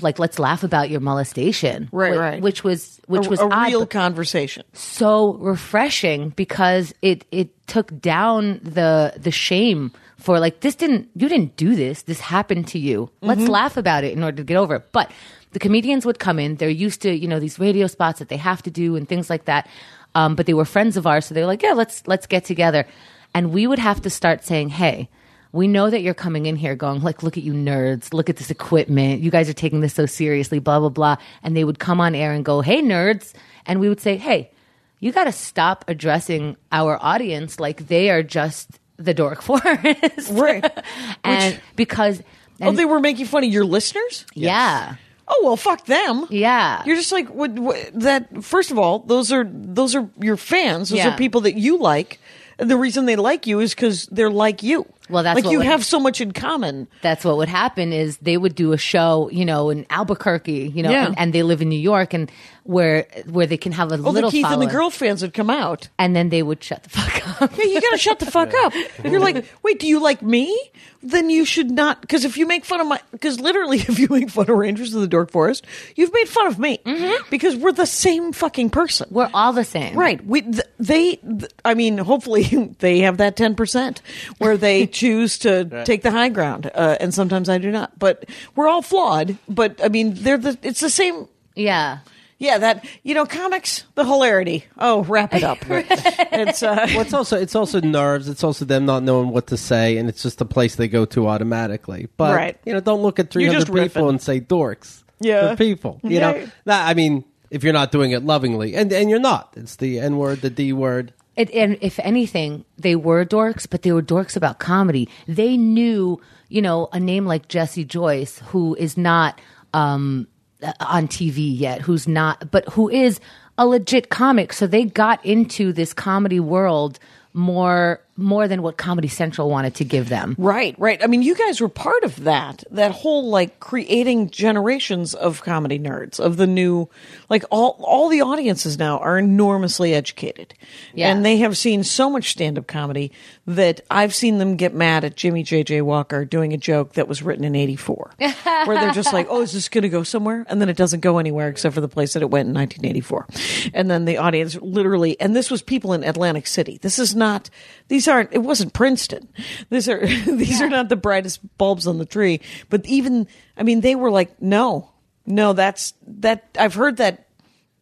like let's laugh about your molestation, Right, right. Which was which a, was a odd, real conversation. so refreshing because it it took down the the shame for like this didn't you didn't do this. This happened to you. Let's laugh about it in order to get over it. But the comedians would come in. They're used to you know these radio spots that they have to do and things like that. Um, but they were friends of ours so they were like yeah let's let's get together. And we would have to start saying hey we know that you're coming in here going like look at you nerds. Look at this equipment. You guys are taking this so seriously blah blah blah. And they would come on air and go hey nerds. And we would say hey you got to stop addressing our audience like they are just the dork forest Right. and because Oh, and- they were making fun of your listeners. yeah Oh well, fuck them. Yeah. you're just like what, what, that. First of all, those are those are your fans. Those Yeah. are people that you like. And the reason they like you is because they're like you. Well, that's like you would- have so much in common. that's what would happen is they would do a show, you know, in Albuquerque, you know, Yeah. and, and they live in New York, and where where they can have a oh, little. Oh, little the Keith and the girl fans would come out. and then they would shut the fuck up. Yeah, you got to shut the fuck up. You're like, wait, do you like me? Then you should not. Because if you make fun of my, because literally, if you make fun of Rangers of the Dork Forest, you've made fun of me mm-hmm. because we're the same fucking person. We're all the same, Right. We th- they th- I mean hopefully they have that 10% where they choose to take the high ground uh, and sometimes I do not. But we're all flawed, but I mean they're the it's the same Yeah. yeah, that you know comics the hilarity. Oh, wrap it up. it's uh Well, it's also it's also nerves. It's also them not knowing what to say, and it's just a place they go to automatically. But Right. you know, don't look at three You're hundred just people riffing. and say dorks. Yeah. They're people. You Yeah. know, Nah, I mean, if you're not doing it lovingly, and and you're not, it's the N word, the D word. It, and if anything, they were dorks, but they were dorks about comedy. They knew, you know, a name like Jesse Joyce, who is not um, on TV yet, who's not, but who is a legit comic. So they got into this comedy world more more than what Comedy Central wanted to give them. Right, right. I mean, you guys were part of that. That whole like creating generations of comedy nerds of the new, like all all the audiences now are enormously educated, Yeah. and they have seen so much stand up comedy that I've seen them get mad at Jimmy J J Walker doing a joke that was written in '84, where they're just like, "Oh, is this going to go somewhere?" And then it doesn't go anywhere except for the place that it went in 1984, and then the audience literally, and this was people in Atlantic City. This is not these aren't it wasn't Princeton. These are these are not the brightest bulbs on the tree. But even I mean they were like, no, no, that's that I've heard that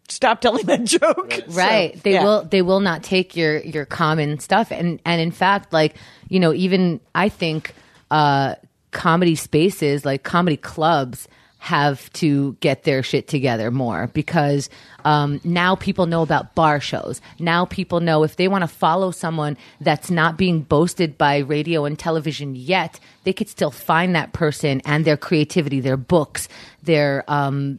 stop telling that joke. So, right they yeah. will they will not take your your common stuff and and in fact like you know even i think uh comedy spaces like comedy clubs have to get their shit together more because um, now people know about bar shows. Now people know if they want to follow someone that's not being boasted by radio and television yet, they could still find that person and their creativity, their books, their um,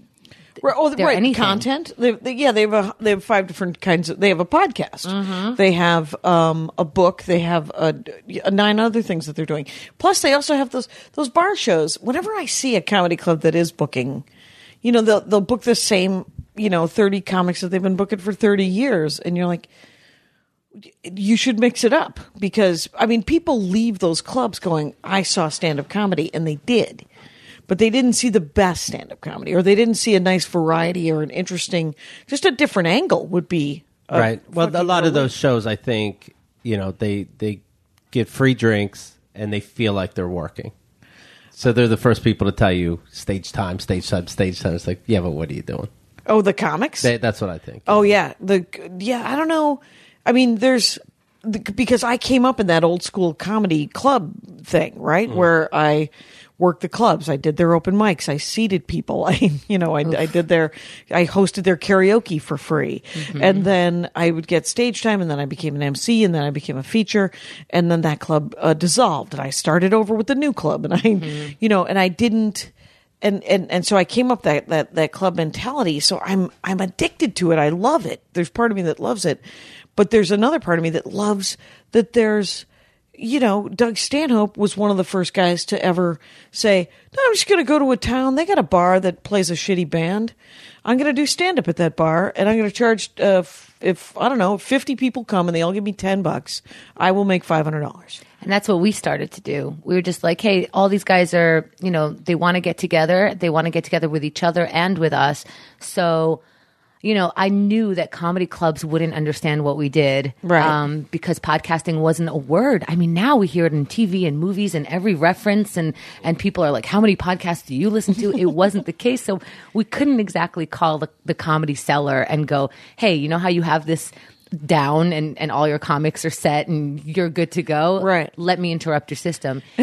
Right, oh, right. anything. Content. They, they, yeah, they have a they have five different kinds of. They have a podcast. Mm-hmm. They have um, a book. They have a, a nine other things that they're doing. Plus, they also have those those bar shows. Whenever I see a comedy club that is booking, you know, they'll they'll book the same you know thirty comics that they've been booking for thirty years, and you're like. You should mix it up because I mean, people leave those clubs going, "I saw stand-up comedy," and they did but they didn't see the best stand-up comedy or they didn't see a nice variety or an interesting just a different angle would be right. Well, a lot of those shows, I think, you know, they they get free drinks and they feel like they're working. So they're the first people to tell you stage time, stage time, stage time. It's like, yeah, but what are you doing? oh the comics They, that's what I think. oh yeah the yeah i don't know i mean there's the, because I came up in that old school comedy club thing, right? Mm-hmm. Where I worked the clubs. I did their open mics. I seated people. I, you know, I, I did their, I hosted their karaoke for free. And then I would get stage time and then I became an MC and then I became a feature and then that club uh, dissolved and I started over with the new club and I, you know, and I didn't, and and and so I came up that that that club mentality. So I'm I'm addicted to it. I love it. There's part of me that loves it, but there's another part of me that loves that there's you know, Doug Stanhope was one of the first guys to ever say, "No, I'm just going to go to a town. They got a bar that plays a shitty band. I'm going to do stand up at that bar, and I'm going to charge uh, f- if I don't know, 50 people come and they all give me 10 bucks, I will make $500." And that's what we started to do. We were just like, hey, all these guys are, you know, they want to get together. They want to get together with each other and with us. So, you know, I knew that comedy clubs wouldn't understand what we did. Right. Um, because podcasting wasn't a word. I mean, now we hear it in TV and movies and every reference and, and people are like, how many podcasts do you listen to? it wasn't the case. So we couldn't exactly call the, the Comedy Cellar and go, hey, you know how you have this down and, and all your comics are set and you're good to go. Right. Let me interrupt your system.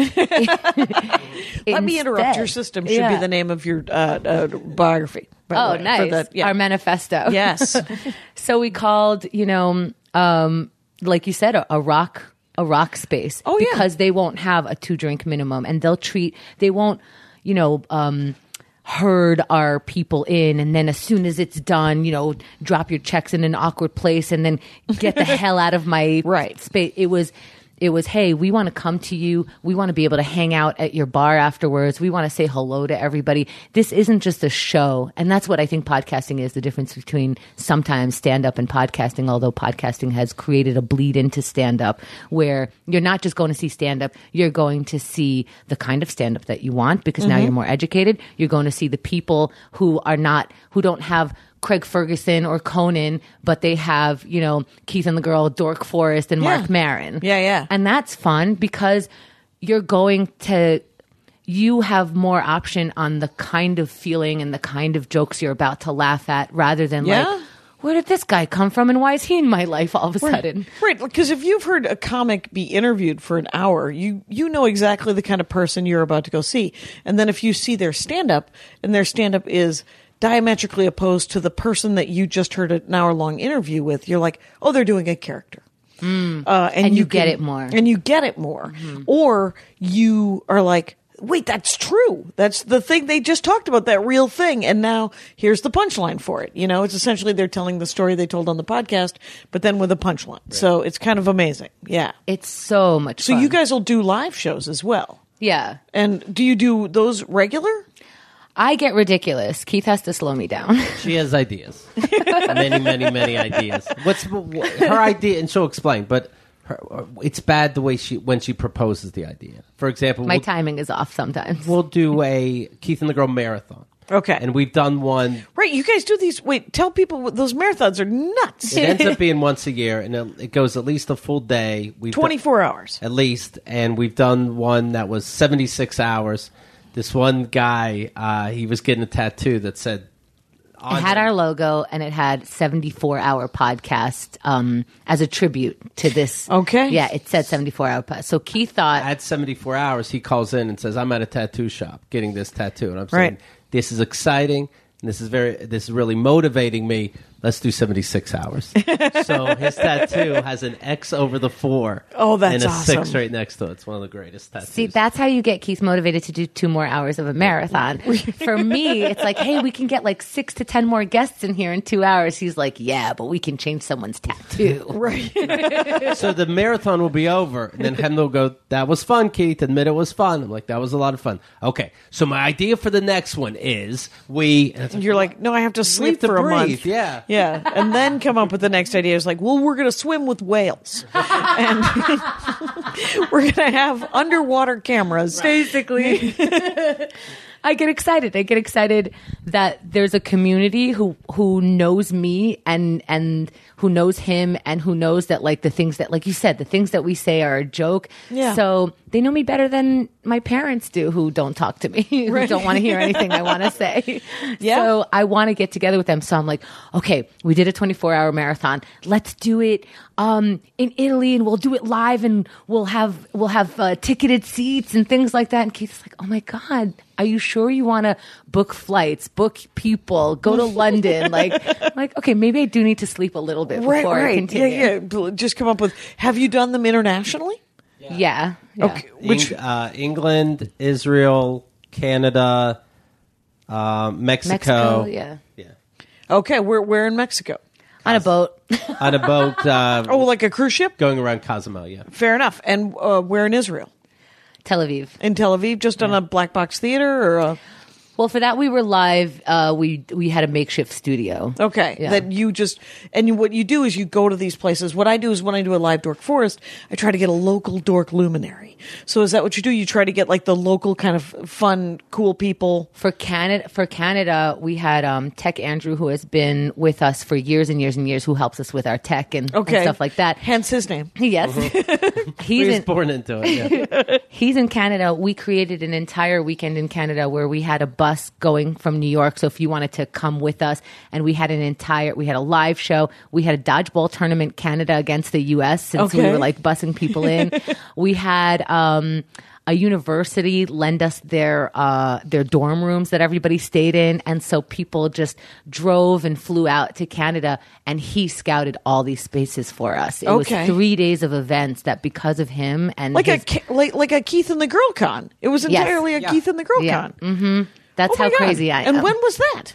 Let me interrupt your system should Yeah. be the name of your uh, uh, biography. Oh, way, nice. that- yeah. Our manifesto. yes. So we called, you know, um, like you said, a, a rock, a rock space. Oh, yeah. because they won't have a two drink minimum, and they'll treat, they won't, you know, um, herd our people in, and then as soon as it's done, you know, drop your checks in an awkward place, and then get the hell out of my Right. space. It was. It was, hey, we want to come to you. We want to be able to hang out at your bar afterwards. We want to say hello to everybody. This isn't just a show. And that's what I think podcasting is the difference between sometimes stand up and podcasting, although podcasting has created a bleed into stand up where you're not just going to see stand up, you're going to see the kind of stand up that you want because now mm-hmm. you're more educated. You're going to see the people who are not, who don't have Craig Ferguson or Conan, but they have, you know, Keith and the Girl, Dork Forest, and Marc Yeah. Maron. Yeah, yeah. And that's fun because you're going to you have more option on the kind of feeling and the kind of jokes you're about to laugh at rather than Yeah. like where did this guy come from and why is he in my life all of a sudden? Right, because if you've heard a comic be interviewed for an hour, you you know exactly the kind of person you're about to go see. And then if you see their stand up and their stand up is diametrically opposed to the person that you just heard an hour long interview with, you're like, oh, they're doing a character. Uh, and, And you get it more. And you get it more. Or you are like, wait, that's true. That's the thing they just talked about, that real thing. And now here's the punchline for it. You know, it's essentially they're telling the story they told on the podcast, but then with a punchline. So it's kind of amazing. Yeah. It's so much So fun. you guys will do live shows as well. Yeah. And do you do those regular? I get ridiculous. Keith has to slow me down. She has ideas, many, many, many ideas. What's her idea? And she'll explain. But her, uh, it's bad the way she when she proposes the idea. For example, my we'll, timing is off sometimes. we'll do a Keith and the Girl marathon. Okay. and we've done one. Right. You guys do these. Wait, tell people what, those marathons are nuts. It ends up being once a year, and it, it goes at least a full day. We've done- 24 hours. at least, and we've done one that was seventy six hours. This one guy, uh, he was getting a tattoo that said. It had our logo and it had 74 hour podcast um, as a tribute to this. Okay. Yeah, it said 74 hour. Po- so Keith thought, at 74 hours, he calls in and says, "I'm at a tattoo shop getting this tattoo," and I'm saying, Right. "This is exciting. And this is very. This is really motivating me. Let's do 76 hours." so his tattoo has an X over the four. Oh, that's awesome. and a six right next to it. It's one of the greatest tattoos. See, that's how you get Keith motivated to do two more hours of a marathon. For me, it's like, hey, we can get like six to 10 more guests in here in two hours. He's like, yeah, but we can change someone's tattoo. Right. so the marathon will be over, and then Hem will go, "That was fun, Keith. Admit it was fun." I'm like, "That was a lot of fun." Okay, so my idea for the next one is we. and it's like, You're like, no, I have to sleep to for a breathe, month. yeah. Yeah. And then come up with the next idea. It's like, well, we're going to swim with whales. and we're going to have underwater cameras. basically. I get excited. I get excited that there's a community who who knows me and and who knows him and who knows that like the things that like you said the things that we say are a joke. Yeah. So they know me better than my parents do who don't talk to me, who don't want to hear anything I want to say. Yeah. So I want to get together with them. So I'm like, okay, we did a 24 hour marathon. Let's do it um, in Italy and we'll do it live and we'll have, we'll have uh, ticketed seats and things like that. And Keith's like, oh my God, are you sure you want to book flights, book people, go to London? Like, I'm like, okay, maybe I do need to sleep a little bit before right, I right. continue. Yeah, yeah. Just come up with. Have you done them internationally? Yeah. yeah. Okay. Which Eng- uh, England, Israel, Canada, uh, Mexico. Mexico, yeah. Yeah. okay, we're we're in Mexico. On a boat. On a boat uh, Oh, like a cruise ship. going around Cozumel. Yeah. Fair enough. And uh, we're in Israel, Tel Aviv. in Tel Aviv, just on a black box theater or a. Well, for that we were live. Uh, we we had a makeshift studio. Okay, Yeah. that you just and you, what you do is you go to these places. What I do is when I do a live dork forest, I try to get a local dork luminary. So is that what you do? You try to get like the local kind of fun, cool people. For Canada, for Canada, we had um, Tech Andrew, who has been with us for years and years and years, who helps us with our tech and, and stuff like that. Hence his name. Yes, He he's in, born into it. Yeah. he's in Canada. We created an entire weekend in Canada where we had a bus going from New York. So if you wanted to come with us, and we had an entire, we had a live show. We had a dodgeball tournament, Canada against the U.S. Since we were like bussing people in. we had. um a university lend us their uh, their dorm rooms that everybody stayed in, and so people just drove and flew out to Canada, and he scouted all these spaces for us. It Okay. was three days of events that because of him and Like a his- Ke- like like a Keith and the Girl Con. It was Yes. entirely a Yeah. Keith and the Girl Yeah. Con. Mm-hmm. That's Oh how God. crazy I am. And when was that?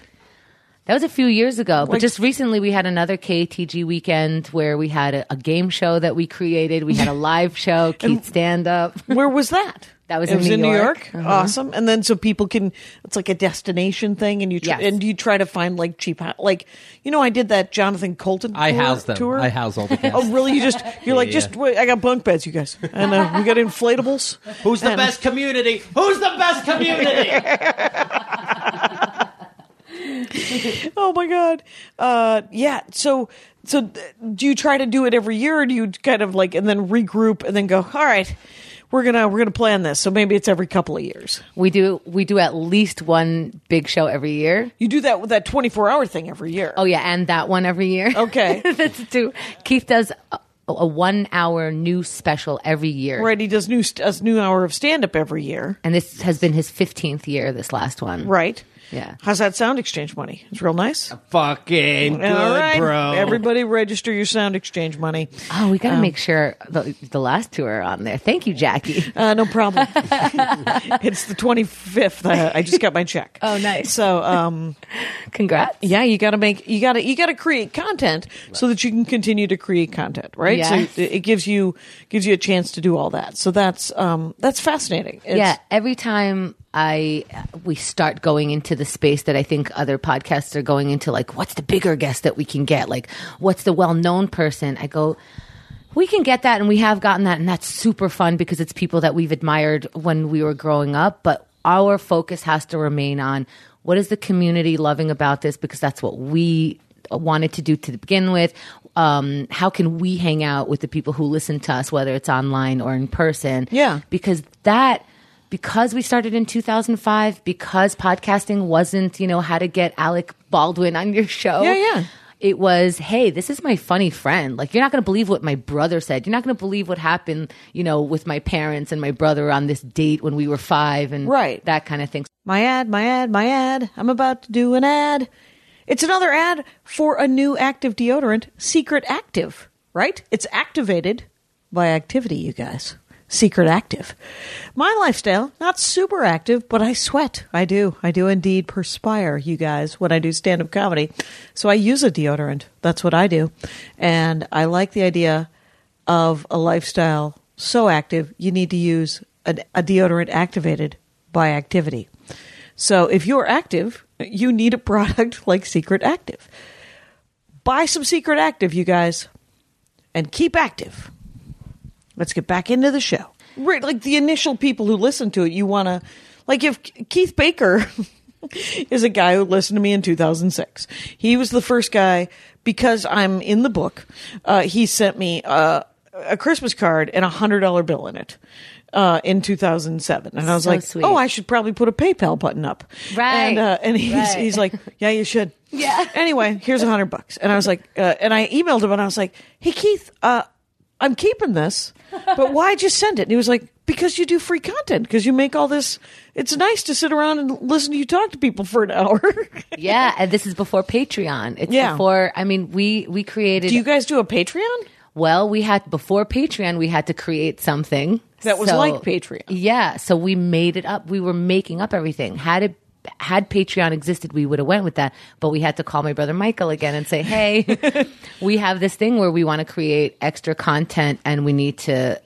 that was a few years ago, but just recently we had another KTG weekend where we had a, a game show that we created. We had a live show, Keith stand up. Where was that? That was it in was New in New York. York. Uh-huh. Awesome. And then so people can. It's like a destination thing, and you try, Yes. and you try to find like cheap, hou- like you know, I did that Jonathan Coulton. I tour, house them. Tour. I house all the guests. Oh, really? You just you're like Yeah, just wait, I got bunk beds, you guys, and uh, we got inflatables. Who's the And- best community? Who's the best community? Oh my god. Uh, yeah. So so do you try to do it every year, or do you kind of like and then regroup and then go? All right, we're gonna we're gonna plan this. So maybe it's every couple of years. We do we do at least one big show every year. You do that with that 24 hour thing every year. Oh yeah, and that one every year. Okay. that's two. Keith does a, a one hour new special every year. Right, he does new a new hour of stand up every year. And this has been his 15th year, this last one. Right. Yeah. How's that sound exchange money? It's real nice. Fucking good, All right, bro. everybody, register your sound exchange money. Oh, we got to Um, make sure the, the last two are on there. Thank you, Jackie. Uh, no problem. it's the 25th. I, I just got my check. Oh, nice. So, um, Congrats. yeah, you got to make you got to you got to create content so that you can continue to create content, right? Yes. So it, it gives you gives you a chance to do all that. So that's um that's fascinating. It's, yeah, every time I we start going into the space that I think other podcasts are going into, like what's the bigger guest that we can get? Like what's the well known person? I go, we can get that, and we have gotten that, and that's super fun because it's people that we've admired when we were growing up. But our focus has to remain on what is the community loving about this because that's what we wanted to do to begin with. Um, how can we hang out with the people who listen to us, whether it's online or in person? Yeah. because that because we started in 2005 because podcasting wasn't you know how to get alec baldwin on your show Yeah, yeah. it was hey this is my funny friend like you're not going to believe what my brother said you're not going to believe what happened you know with my parents and my brother on this date when we were five and Right. that kind of thing My ad, my ad, my ad. I'm about to do an ad. It's another ad for a new active deodorant, Secret Active, right? It's activated by activity, you guys. Secret Active. My lifestyle, not super active, but I sweat. I do. I do indeed perspire, you guys, when I do stand up comedy. So I use a deodorant. That's what I do. And I like the idea of a lifestyle so active, you need to use a, a deodorant activated by activity. So if you're active, you need a product like Secret Active. Buy some Secret Active, you guys, and keep active. Let's get back into the show. Right, like the initial people who listen to it, you want to, like if Keith Baker is a guy who listened to me in 2006. He was the first guy because I'm in the book. Uh, he sent me uh, a Christmas card and a hundred dollar bill in it. uh, in 2007. And I was So like, sweet. oh, I should probably put a PayPal button up. Right. And, uh, and he's, Right. he's like, yeah, you should. Yeah. Anyway, here's a hundred bucks. And I was like, uh, and I emailed him and I was like, hey, Keith, uh, I'm keeping this, but why just send it? And he was like, because you do free content, because you make all this. It's nice to sit around and listen to you talk to people for an hour. Yeah, and this is before Patreon. It's Yeah. before. I mean, we we created. do you guys do a Patreon? well, we had before Patreon, we had to create something That was So- like Patreon. Yeah, so we made it up. We were making up everything. Had it had Patreon existed, we would have went with that. But we had to call my brother Michael again and say, "Hey, we have this thing where we want to create extra content, and we need to."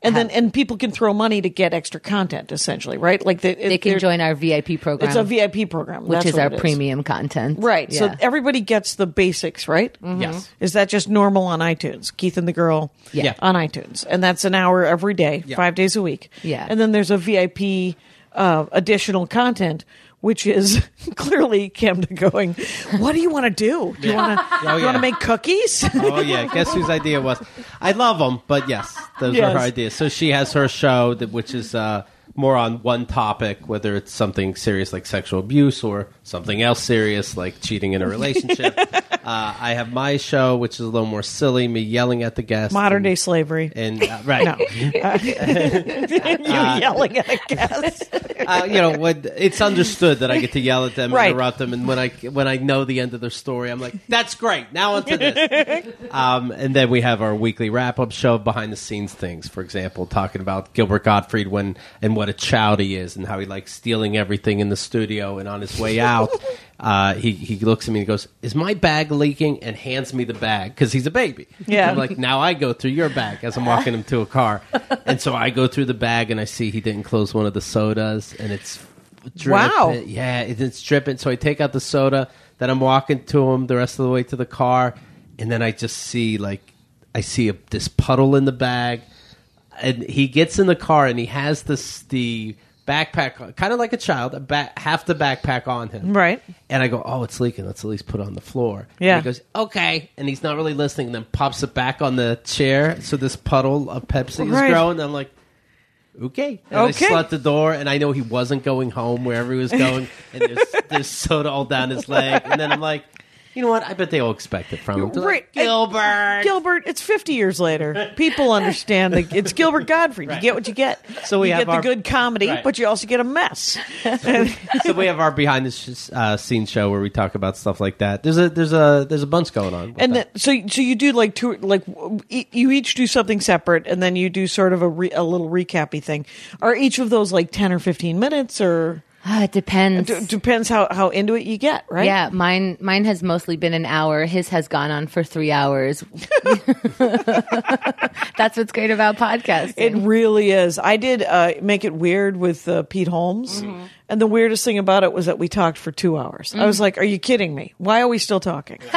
And then and people can throw money to get extra content, essentially, right? Like they, They can join our VIP program, It's a VIP program, which That's is our it premium content. Right. So everybody gets the basics, right? Yes. Is that just normal on iTunes? Keith and the Girl Yeah. on iTunes. And that's an hour every day, Yeah. five days a week. Yeah. And then there's a VIP uh, additional content, which is clearly Chemda going, What do you want to do? Do you want to Oh, yeah. make cookies? Oh yeah, guess whose idea it was? I love them, but yes, those Yes. are her ideas. So she has her show, that, which is uh, more on one topic, whether it's something serious like sexual abuse or something else serious like cheating in a relationship. uh, I have my show, which is a little more silly, me yelling at the guests, Modern and- day slavery. and uh, right. No. you yelling at a guest. uh, you know, when it's understood that I get to yell at them, Right. and interrupt them, and when I when I know the end of their story, I'm like, "That's great." Now onto this. um, and then we have our weekly wrap up show, behind the scenes things. For example, talking about Gilbert Gottfried when and what a child he is, and how he likes stealing everything in the studio, and on his way out. Uh, he he looks at me and goes, "Is my bag leaking?" and hands me the bag because he's a baby. Yeah. I'm like, now I go through your bag as I'm walking him to a car, and so I go through the bag and I see he didn't close one of the sodas, and it's dripping. Wow. Yeah, it's dripping. So I take out the soda. Then I'm walking to him the rest of the way to the car, and then I just see like I see a, this puddle in the bag, and he gets in the car and he has this the backpack, kind of like a child, a ba- half the backpack on him, Right. And I go, oh, it's leaking. Let's at least put it on the floor. Yeah. And he goes, okay, and he's not really listening. And then pops it back on the chair, so this puddle of Pepsi is growing. And I'm like. Okay. And Okay. I shut the door, and I know he wasn't going home wherever he was going, and there's, there's soda all down his leg. And then I'm like, you know what? I bet they all expect it from him. They're like, Right. Gilbert. Gilbert, it's 50 years later. People understand that it's Gilbert Gottfried. You get what you get. So we you have get our- the good comedy, Right. but you also get a mess. so we have our behind the uh, scenes show where we talk about stuff like that. There's a there's a there's a bunch going on. and then, so so you do like two like you each do something separate, and then you do sort of a re, a little recappy thing. Are each of those like 10 or 15 minutes, or Ah, it depends. d- depends how how into it you get, right? Yeah, mine mine has mostly been an hour. His has gone on for three hours. That's what's great about podcasting. It really is. I did uh, make it weird with uh, Pete Holmes, Mm-hmm. and the weirdest thing about it was that we talked for two hours. I was Mm. like, "Are you kidding me? Why are we still talking?"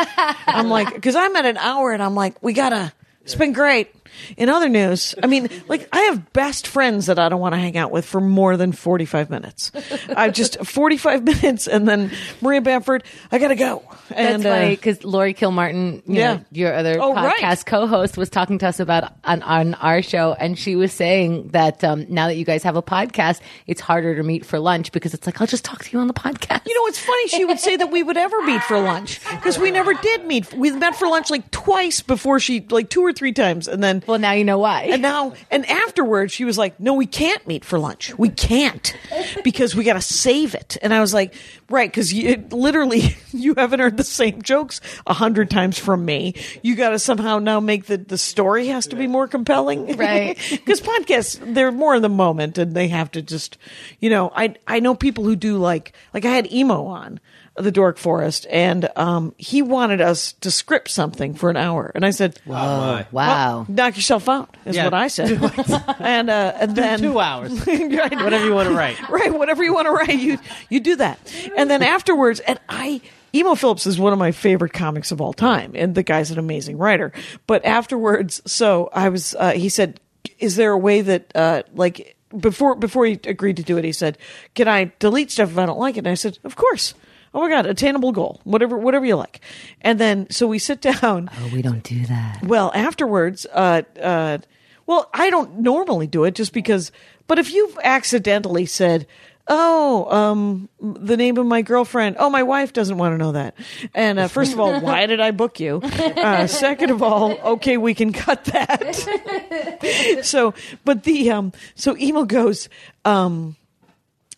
I'm like, because I'm at an hour, and I'm like, "We gotta." It's been great. In other news, I mean, like I have best friends that I don't want to hang out with for more than 45 minutes. I just 45 minutes, and then Maria Bamford, I gotta go. That's And uh, funny because Lori Kilmartin, you Yeah. know, your other Oh, right. podcast co-host, was talking to us about on, on our show, and she was saying that um, now that you guys have a podcast, it's harder to meet for lunch because it's like I'll just talk to you on the podcast. You know, it's funny she would say that we would ever meet for lunch because we never did meet. We met for lunch like twice before she, like two or three times, and then well, now you know why. and now and afterwards she was like, "No, we can't meet for lunch. We can't because we got to save it." And I was like, "Right, because you literally you haven't heard the same jokes a hundred times from me. You got to somehow now make the the story has to be more compelling, Right. Because podcasts they're more in the moment and they have to just, you know, I I know people who do like like I had emo on the Dork Forest and um he wanted us to script something for an hour and I said. oh my. wow. Knock yourself out is Yeah. what I said, and uh, and then Two hours. right, Whatever you want to write. right, whatever you want to write, you you do that, and then afterwards, and I. Emo Phillips is one of my favorite comics of all time, and the guy's an amazing writer. But afterwards, so I was. Uh, he said, "Is there a way that, uh, like, before before he agreed to do it, he said, "Can I delete stuff if I don't like it?" And I said, "Of course." Oh my god, attainable goal, whatever whatever you like. And then so we sit down. Oh, we don't do that. Well, afterwards, uh, uh, Well, I don't normally do it just because, but if you've accidentally said, Oh, um, the name of my girlfriend. Oh, my wife doesn't want to know that. And uh, first of all, why did I book you? Uh, second of all, okay, we can cut that. so, but the um, so Emo goes. Um,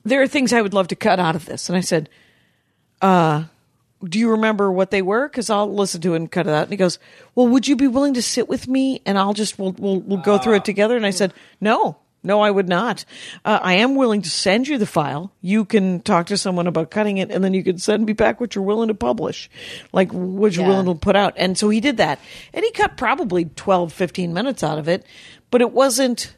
there are things I would love to cut out of this, and I said, uh, do you remember what they were? Because I'll listen to it and cut it out. And he goes, well, would you be willing to sit with me and I'll just we'll we'll, we'll go through it together? And I said, no. No, I would not. Uh, I am willing to send you the file. You can talk to someone about cutting it, and then you can send me back what you're willing to publish, like what you're Yeah. willing to put out. And so he did that. And he cut probably 12, 15 minutes out of it, but it wasn't.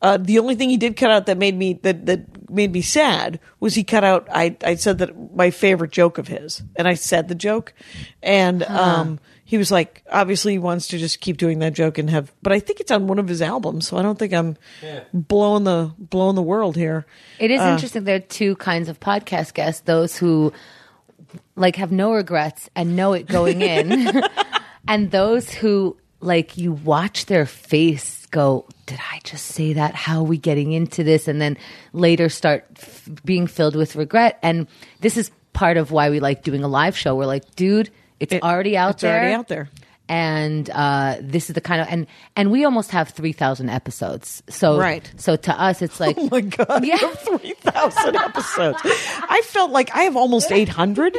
Uh, the only thing he did cut out that made me that that made me sad was he cut out. I I said that my favorite joke of his, and I said the joke, and um, he was like, obviously he wants to just keep doing that joke and have. But I think it's on one of his albums, so I don't think I'm blowing the blowing the world here. It is Uh. interesting. There are two kinds of podcast guests: those who like have no regrets and know it going in, and those who like you watch their face go, "Did I just say that? How are we getting into this?" And then later start f- being filled with regret. And this is part of why we like doing a live show. We're like, dude, it's It- already out it's there. already out there. And uh, this is the kind of and and we almost have three thousand episodes. So Right. So to us, it's like Oh my god! Yeah. Three thousand episodes. I felt like I have almost eight hundred,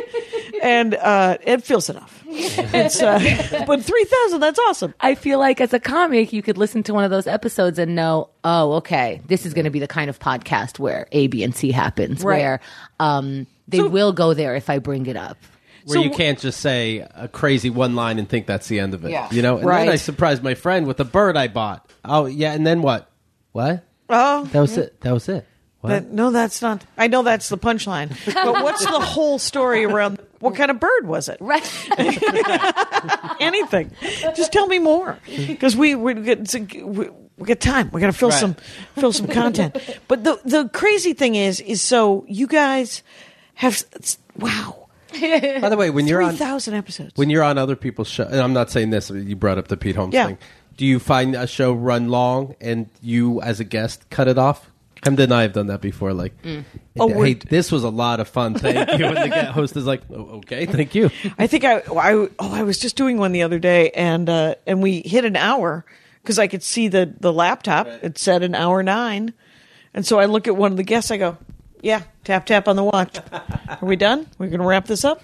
and uh, it feels enough. It's uh, but three thousand. That's awesome. I feel like as a comic, you could listen to one of those episodes and know, oh, okay, this is going to be the kind of podcast where A, B, and C happens, Right. where um, they So- will go there if I bring it up. Where So- you can't just say a crazy one line and think that's the end of it. Yeah. You know? And Right. then I surprised my friend with a bird I bought. Oh, yeah. And then what? What? Oh, That was it. That was it. What? that, no, that's not. I know that's the punchline, but what's the whole story around? What kind of bird was it? Right. Anything? Just tell me more, because we we get it's we, we get time. We got to fill Right. some fill some content. But the the crazy thing is, is so you guys have wow By the way, when you're on thousand episodes. when you're on other people's show, and I'm not saying this. You brought up the Pete Holmes Yeah. thing. Do you find a show run long and you, as a guest, cut it off? Chemda and I have done that before. Like, Oh, hey, we're- this was a lot of fun. Thank you. And the guest host is like, oh, okay, thank you. I think I, I oh I was just doing one the other day and uh, and we hit an hour because I could see the the laptop. It said an hour nine, and so I look at one of the guests. I go, yeah, tap tap on the watch. Are we done? We're going to wrap this up.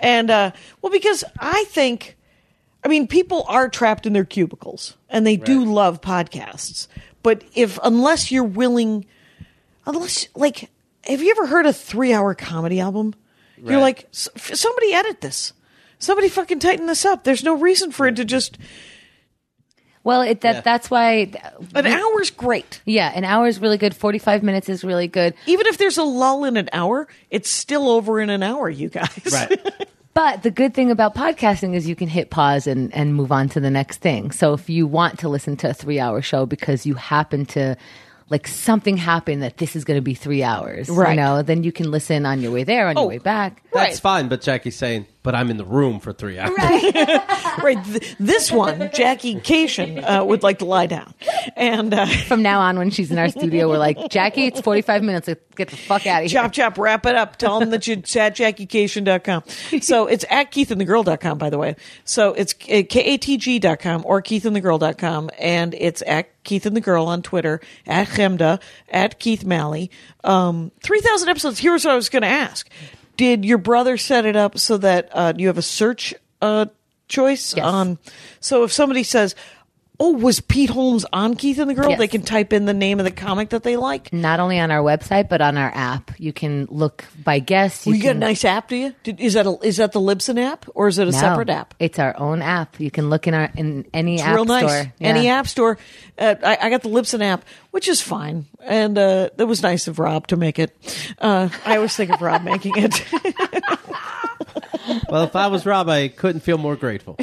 And uh, well, because I think. I mean, people are trapped in their cubicles and they do love podcasts. But if, unless you're willing, unless, like, have you ever heard a three hour comedy album? You're like, "S- somebody edit this. Somebody fucking tighten this up. There's no reason for it to just, well, it, that Yeah. that's why. an hour's great. Yeah, an hour is really good. Forty-five minutes is really good. Even if there's a lull in an hour, it's still over in an hour, you guys. Right. But the good thing about podcasting is you can hit pause and, and move on to the next thing. So if you want to listen to a three hour show because you happen to like something happened that this is going to be three hours, Right. you know, then you can listen on your way there, on Oh, your way back. Right. That's fine. But Jackie's saying, but I'm in the room for three hours. right. Th- this one, Jackie Kashian, uh, would like to lie down. And, uh, From now on, when she's in our studio, we're like, Jackie, it's 45 minutes. Let's get the fuck out of here. chop chop wrap it up tell them that you it's at jackiekashian.com so it's at keithandthegirl.com by the way so it's uh, k-a-t-g.com or keithandthegirl.com and it's at keith and the girl on twitter at chemda at keith malley um 3000 episodes here's what i was going to ask did your brother set it up so that uh, you have a search uh, choice Yes. on so if somebody says oh was pete holmes on keith and the girl Yes. they can type in the name of the comic that they like Not only on our website, but on our app. You can look by guest. Well, you got a nice app, do you? Did, is that a, is that the Libsyn app or is it a No, separate app? It's our own app. You can look in our in any It's app real nice. store. Any app store. Uh, I, I got the Libsyn app, which is fine, and uh, it was nice of Rob to make it. Uh, I always think of Rob making it. well, if I was Rob, I couldn't feel more grateful.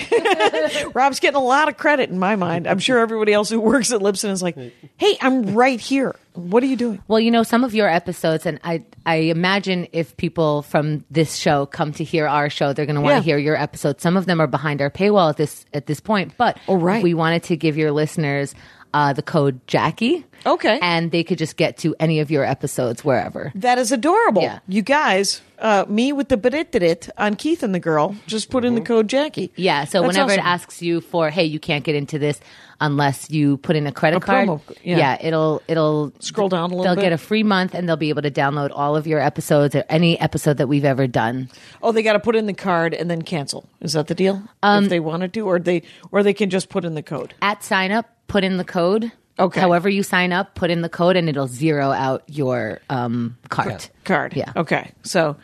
Rob's getting a lot of credit in my mind. I'm sure everybody else who works at Libsyn is like, "Hey, I'm right here. What are you doing?" Well, you know, some of your episodes, and I, I imagine if people from this show come to hear our show, they're going to want to Yeah. hear your episodes. Some of them are behind our paywall at this at this point, but Oh, right. we wanted to give your listeners uh, the code Jackie. Okay. And they could just get to any of your episodes wherever. That is adorable. Yeah. You guys, uh, me with the it it on Keith and the girl, just put in the code Jackie. Yeah. So That's whenever it asks you for, hey, you can't get into this unless you put in a credit A card. promo, yeah. it'll it'll Scroll down a little They'll bit. get a free month and they'll be able to download all of your episodes or any episode that we've ever done. Oh, they got to put in the card and then cancel. Is that the deal? Um, if they wanted to, or they, or they can just put in the code. At sign up, put in the code. Okay. However you sign up, put in the code and it'll zero out your um, cart. Card. Yeah. Okay. So,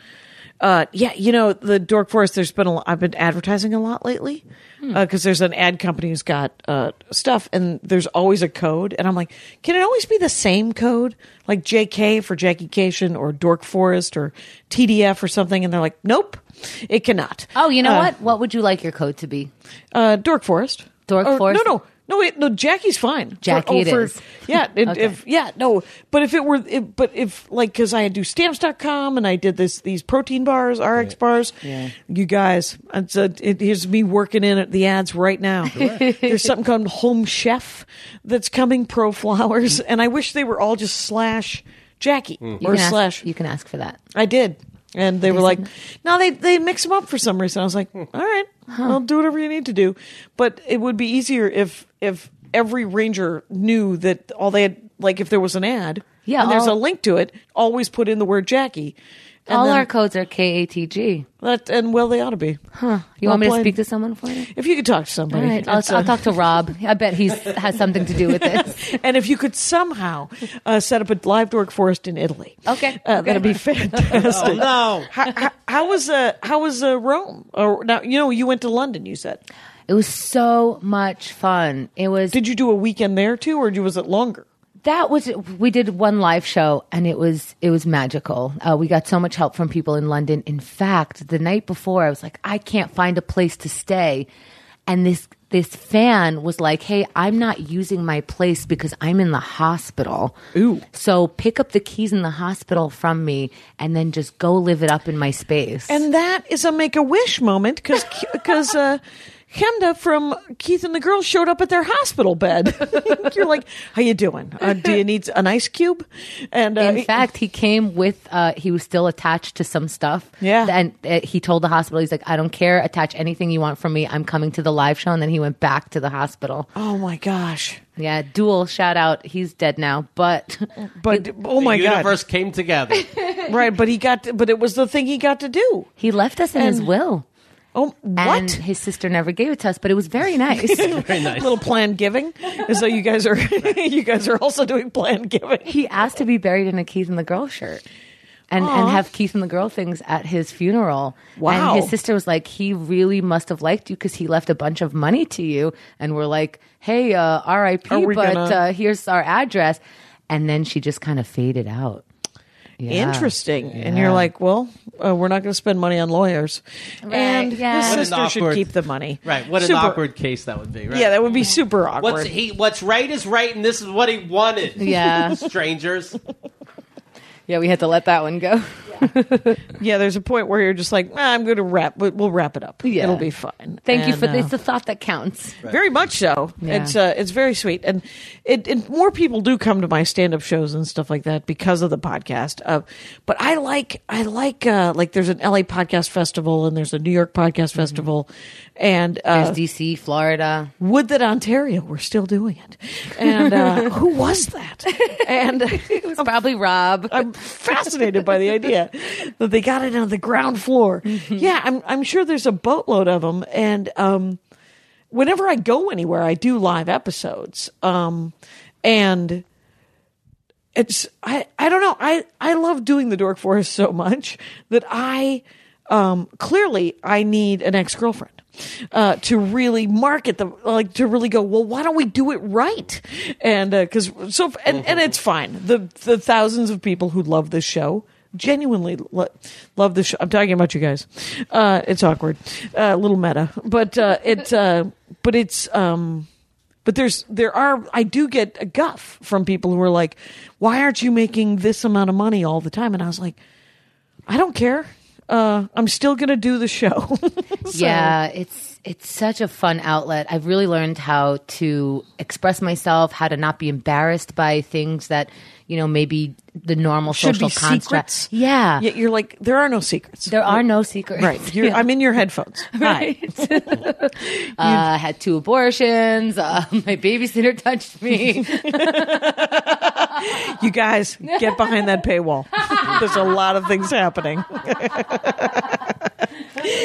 uh, yeah, you know the Dork Forest. There's been a lot, I've been advertising a lot lately Hmm. because there's an ad company who's got uh, stuff, and there's always a code, and I'm like, can it always be the same code, like JK for Jackie Kashian or Dork Forest or TDF or something? And they're like, nope, it cannot. Oh, you know Uh, what? What would you like your code to be? Uh, Dork Forest. Dork Or- Forest? No, no, no. Wait, no. Jackie's fine. Jackie oh, it for, is. Yeah. it- Okay. If yeah, no. But if it were, if, but if like, because I do stamps.com and I did this these protein bars, RX bars. Yeah. You guys, it's a, it, here's me working in at the ads right now. There's something called Home Chef that's coming. Pro Flowers, mm. and I wish they were all just slash Jackie mm. You or can ask, slash. You can ask for that. I did. And they were like, no, they they mix them up for some reason. I was like, hmm. all right, I'll do whatever you need to do. But it would be easier if if every ranger knew that all they had, like if there was an ad, Yeah, and there's a link to it, always put in the word Jackie. And all then our codes are KATG. that, and well, they ought to be. Huh. You Well want me to speak to someone for you? If you could talk to somebody, All right. I'll, It's, I'll uh, talk to Rob. I bet he has something to do with this. and if you could somehow uh, set up a live dork forest in Italy, Okay. uh, Okay. that'd be fantastic. Oh, no. how, how, how was uh, how was uh, Rome? Or now you know you went to London. You said. It was so much fun. It was Did you do a weekend there too, or was it longer? that was we did one live show and it was it was magical. Uh, we got so much help from people in London. In fact, the night before, I was like, I can't find a place to stay, and this this fan was like, Hey, I'm not using my place because I'm in the hospital. Ooh. So pick up the keys in the hospital from me and then just go live it up in my space. And that is a make a wish moment because because uh, Chemda from Keith and the Girls showed up at their hospital bed. You're like, how you doing? Uh, do you need an ice cube? And uh, In fact, he came with. Uh, he was still attached to some stuff. Yeah. and uh, he told the hospital, he's like, "I don't care. Attach anything you want from me. I'm coming to the live show." And then he went back to the hospital. oh my gosh! Yeah, dual shout out. He's dead now, but But oh my the god! universe came together. Right, but he got, to, but it was the thing he got to do. he left us in his will. Oh, And what? his sister never gave it to us, but it was very nice. Very nice. Little planned giving, so you guys are you guys are also doing planned giving. he asked to be buried in a Keith and the Girl shirt. And, Aw. and have Keith and the Girl things at his funeral. Wow. And his sister was like, he really must have liked you because he left a bunch of money to you. And we're like, hey, uh, RIP, but gonna- uh, here's our address. And then she just kind of faded out. Yeah. Interesting. And you're like, well, uh, we're not going to spend money on lawyers. And yeah. his What an sister should keep the money. Right. What an awkward case that would be, right? Yeah, that would be super awkward. What's he what's right is right and this is what he wanted. Yeah. Strangers. Yeah, we had to let that one go. yeah, there's a point where you're just like, ah, I'm going to wrap, but we'll wrap it up. Yeah. It'll be fine. Thank you for uh, this. The thought that counts. Very much so. Yeah. It's uh, it's very sweet, and it, and more people do come to my stand up shows and stuff like that because of the podcast. Uh, but I like I like uh, like there's an LA podcast festival and there's a New York podcast festival, and uh, There's DC, Florida. would that Ontario were still doing it, and uh, who was that? And It was probably Rob. I'm fascinated by the idea that they got it on the ground floor. Mm-hmm. Yeah, I'm I'm sure there's a boatload of them, and um, whenever I go anywhere, I do live episodes, um, and it's I I don't know I I love doing the Dork Forest so much that I um, clearly I need an ex girlfriend. Uh, to really market the like to really go well why don't we do it right and because so and, and it's fine the the thousands of people who love this show genuinely lo- love the show i'm talking about you guys uh it's awkward uh, a little meta but uh it uh but it's um but there's there are I do get a guff from people who are like, "Why aren't you making this amount of money all the time?" And I was like, "I don't care. uh, I'm still to do the show. So- Yeah, it's it's such a fun outlet. I've really learned how to express myself, how to not be embarrassed by things that you know maybe the normal should social be construct. secrets. Yeah, Yet you're like, there are no secrets. there are no secrets. Right. You're, I'm in your headphones. right. uh, I had two abortions. Uh, my babysitter touched me. You guys, get behind that paywall. There's a lot of things happening.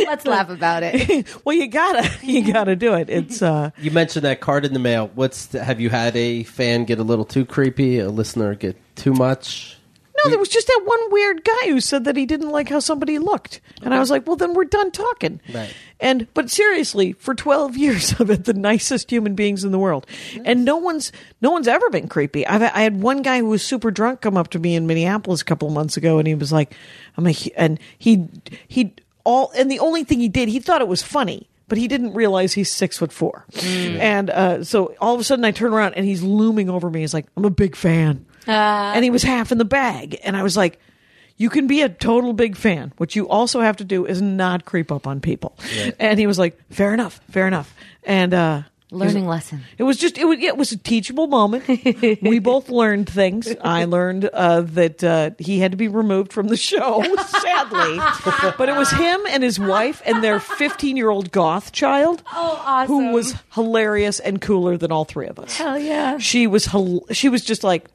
Let's laugh about it. Well, you gotta, you gotta do it. It's, uh, You mentioned that card in the mail. What's the, have you had a fan get a little too creepy, a listener get too much? no, there was just that one weird guy who said that he didn't like how somebody looked. And I was like, well, then we're done talking. Right. And, but seriously, for 12 years, I've had the nicest human beings in the world. And no one's, no one's ever been creepy. I've, I had one guy who was super drunk come up to me in Minneapolis a couple of months ago and he was like, I'm a, hu- and he, he, all, and the only thing he did, he thought it was funny. But he didn't realize he's six foot four, and uh, so all of a sudden I turn around and he's looming over me. He's like, "I'm a big fan," and he was half in the bag, and I was like, you can be a total big fan. What you also have to do is not creep up on people. And he was like, fair enough, fair enough. And uh, Learning lesson. it was just it was it was a teachable moment. we both learned things. I learned uh, that uh, he had to be removed from the show, sadly. but it was him and his wife and their 15 year old goth child, Oh, awesome. who was hilarious and cooler than all three of us. Hell yeah. She was hel- she was just like.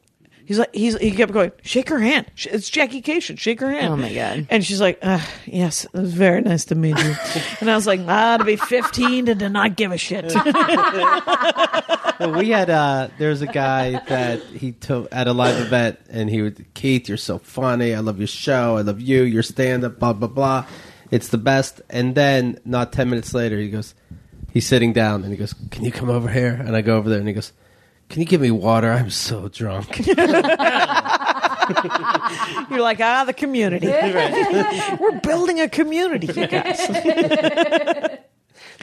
He's like he's he kept going. Shake her hand. It's Jackie Kashian. Shake her hand. Oh, my God. And she's like, uh, "Yes, it was very nice to meet you." and I was like, "Ah, to be 15 and to not give a shit." Well, we had uh there's a guy that he took at a live event and he would Keith, you're so funny. I love your show. I love you. Your stand up, blah blah blah. It's the best. And then not ten minutes later he goes he's sitting down and he goes, Can you come over here? And I go over there and he goes, Can you give me water? I'm so drunk. You're like, ah, the community. We're building a community, you guys.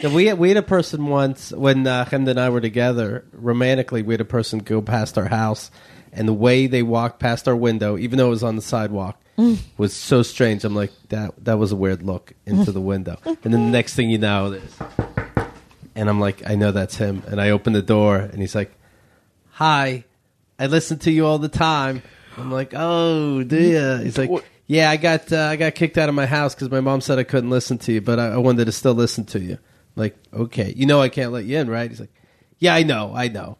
Yeah, we had, we had a person once when uh, Chemda and I were together romantically. We had a person go past our house, and the way they walked past our window, even though it was on the sidewalk, was so strange. I'm like, that that was a weird look into the window. And then the next thing you know, there's, and I'm like, I know that's him. And I open the door, and he's like, "Hi, I listen to you all the time." I'm like, "Oh, do ya?" He's like. Yeah, I got uh, I got kicked out of my house because my mom said I couldn't listen to you, but I, I wanted to still listen to you. Like, okay, you know I can't let you in, right? He's like, yeah, I know, I know.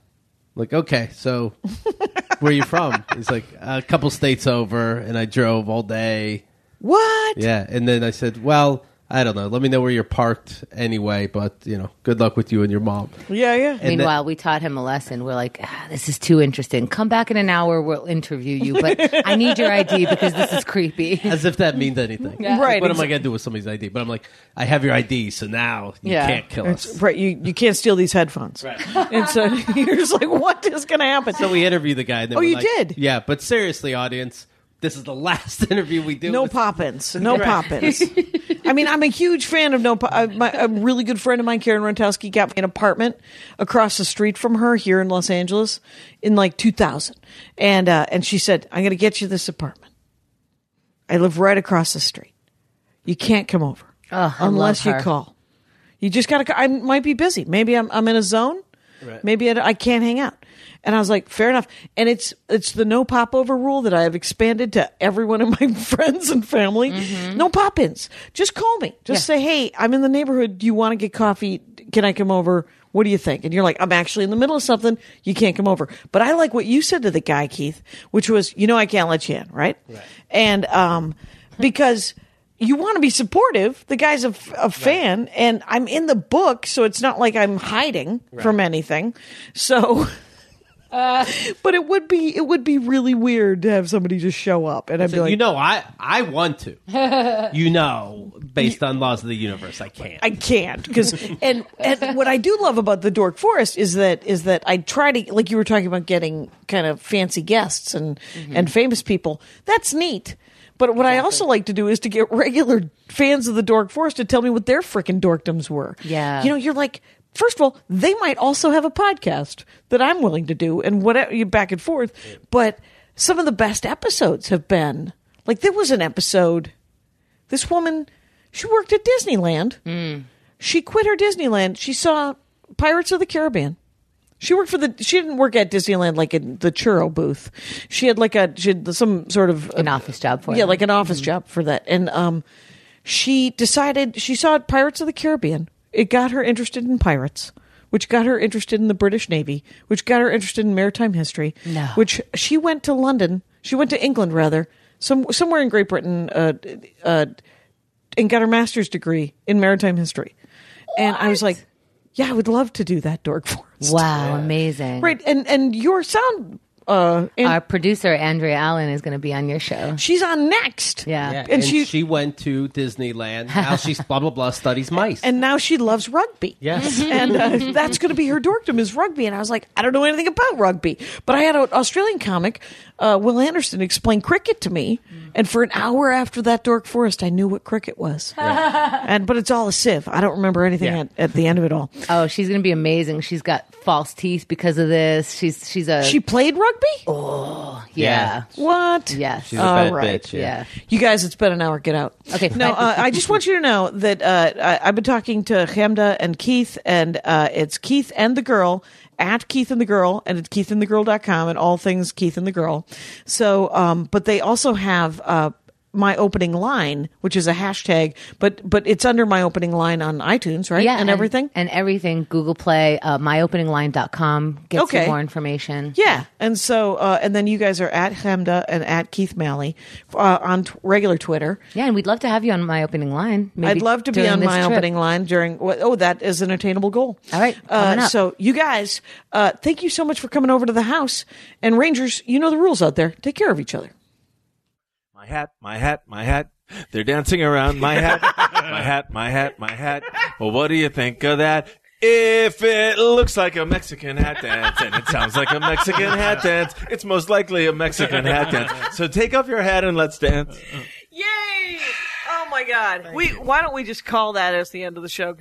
I'm like, okay, so where are you from? He's like, a couple states over, and I drove all day. What? Yeah, and then I said, well, I don't know. Let me know where you're parked anyway, but you know, good luck with you and your mom. Yeah, yeah. And Meanwhile, we taught him a lesson. We're like, ah, this is too interesting. Come back in an hour. We'll interview you, but I need your ID because this is creepy. As if that means anything. Yeah. Right, What am I going to do with somebody's ID? But I'm like, I have your ID, so now you Yeah. can't kill us. Right, you, you can't steal these headphones. Right. And so you're just like, what is going to happen? So we interviewed the guy. And they Oh, were you like- did? Yeah, but seriously, audience, this is the last interview we do. no with- pop-ins. No pop-ins. I mean, I'm a huge fan of no. Po- uh, my, a really good friend of mine, Karen Rontowski, got me an apartment across the street from her here in Los Angeles in like 2000, and uh, and she said, "I'm going to get you this apartment. I live right across the street. You can't come over Oh, unless you call. You just got to. I might be busy. Maybe I'm I'm in a zone. Maybe I, I can't hang out." And I was like, fair enough. And it's it's the no popover rule that I have expanded to every one of my friends and family. No pop ins. Just call me. Just Yeah. say, hey, I'm in the neighborhood. Do you want to get coffee? Can I come over? What do you think? And you're like, I'm actually in the middle of something. You can't come over. But I like what you said to the guy, Keith, which was, you know, I can't let you in, right? And um, because you want to be supportive. The guy's a, f- a fan, and I'm in the book, so it's not like I'm hiding from anything. So. but it would be it would be really weird to have somebody just show up and I'd be So like, you know, I I want to. you know, based on laws of the universe, I can't. I can't because and and what I do love about the Dork Forest is that is that I try to like you were talking about getting kind of fancy guests and mm-hmm. and famous people. That's neat. But what I also like to do is to get regular fans of the Dork Forest to tell me what their freaking dorkdoms were. Yeah. you know, you're like. First of all, they might also have a podcast that I'm willing to do, and whatever you back and forth. But some of the best episodes have been like there was an episode This woman, she worked at Disneyland. She quit her Disneyland. She saw Pirates of the Caribbean. She worked for the. She didn't work at Disneyland like in the churro booth. She had like a she had some sort of An office job for yeah, them. like an office job for that. And um, she decided she saw Pirates of the Caribbean. It got her interested in pirates, which got her interested in the British Navy, which got her interested in maritime history. No. Which she went to London. She went to England rather, some somewhere in Great Britain, uh, uh, and got her master's degree in maritime history. And I was like, yeah, I would love to do that, Dork Forest. Wow, amazing. Right, and and your sound, uh, and Our producer Andrea Allen is going to be on your show. she's on next. Yeah. Yeah, And and, she- she, went to Disneyland. Now she's blah blah blah studies mice. and now she loves rugby. Yes. and uh, that's going to be her dorkdom is rugby. And I was like, I don't know anything about rugby, but I had an Australian comic, uh, Wil Anderson, explain cricket to me, and for an hour after that Dork Forest, I knew what cricket was. and but it's all a sieve. I don't remember anything Yeah. at, at the end of it all. Oh, she's going to be amazing. She's got false teeth because of this. She's she's a She played rugby. Yeah. What? Yes. She's a All bad right. bitch. Yeah. You guys, it's been an hour. Get out. Okay, No, fine. uh, I just want you to know that uh, I, I've been talking to Chemda and Keith, and uh, it's Keith and the girl at Keith and the girl, and it's keithandthegirl.com and all things Keith and the girl. So, um, but they also have. Uh, my opening line, which is a hashtag, but but it's under my opening line on iTunes, right? Yeah, and, everything. and everything. Google Play, uh, myopeningline.com gets Okay. you more information. Yeah, and so uh, and then you guys are at Chemda and at Keith Malley uh, on t- regular Twitter. Yeah, and we'd love to have you on my opening line. maybe I'd love to be on my trip. opening line during. what- Oh, that is an attainable goal. All right, Uh, so you guys, uh, thank you so much for coming over to the house. And Rangers, you know the rules out there. Take care of each other. Hat, my hat, my hat. They're dancing around my hat, my hat, my hat, my hat. Well, what do you think of that? If it looks like a Mexican hat dance and it sounds like a Mexican hat dance, it's most likely a Mexican hat dance. So take off your hat and let's dance. Yay! Oh my God! We why don't we just call that as the end of the show?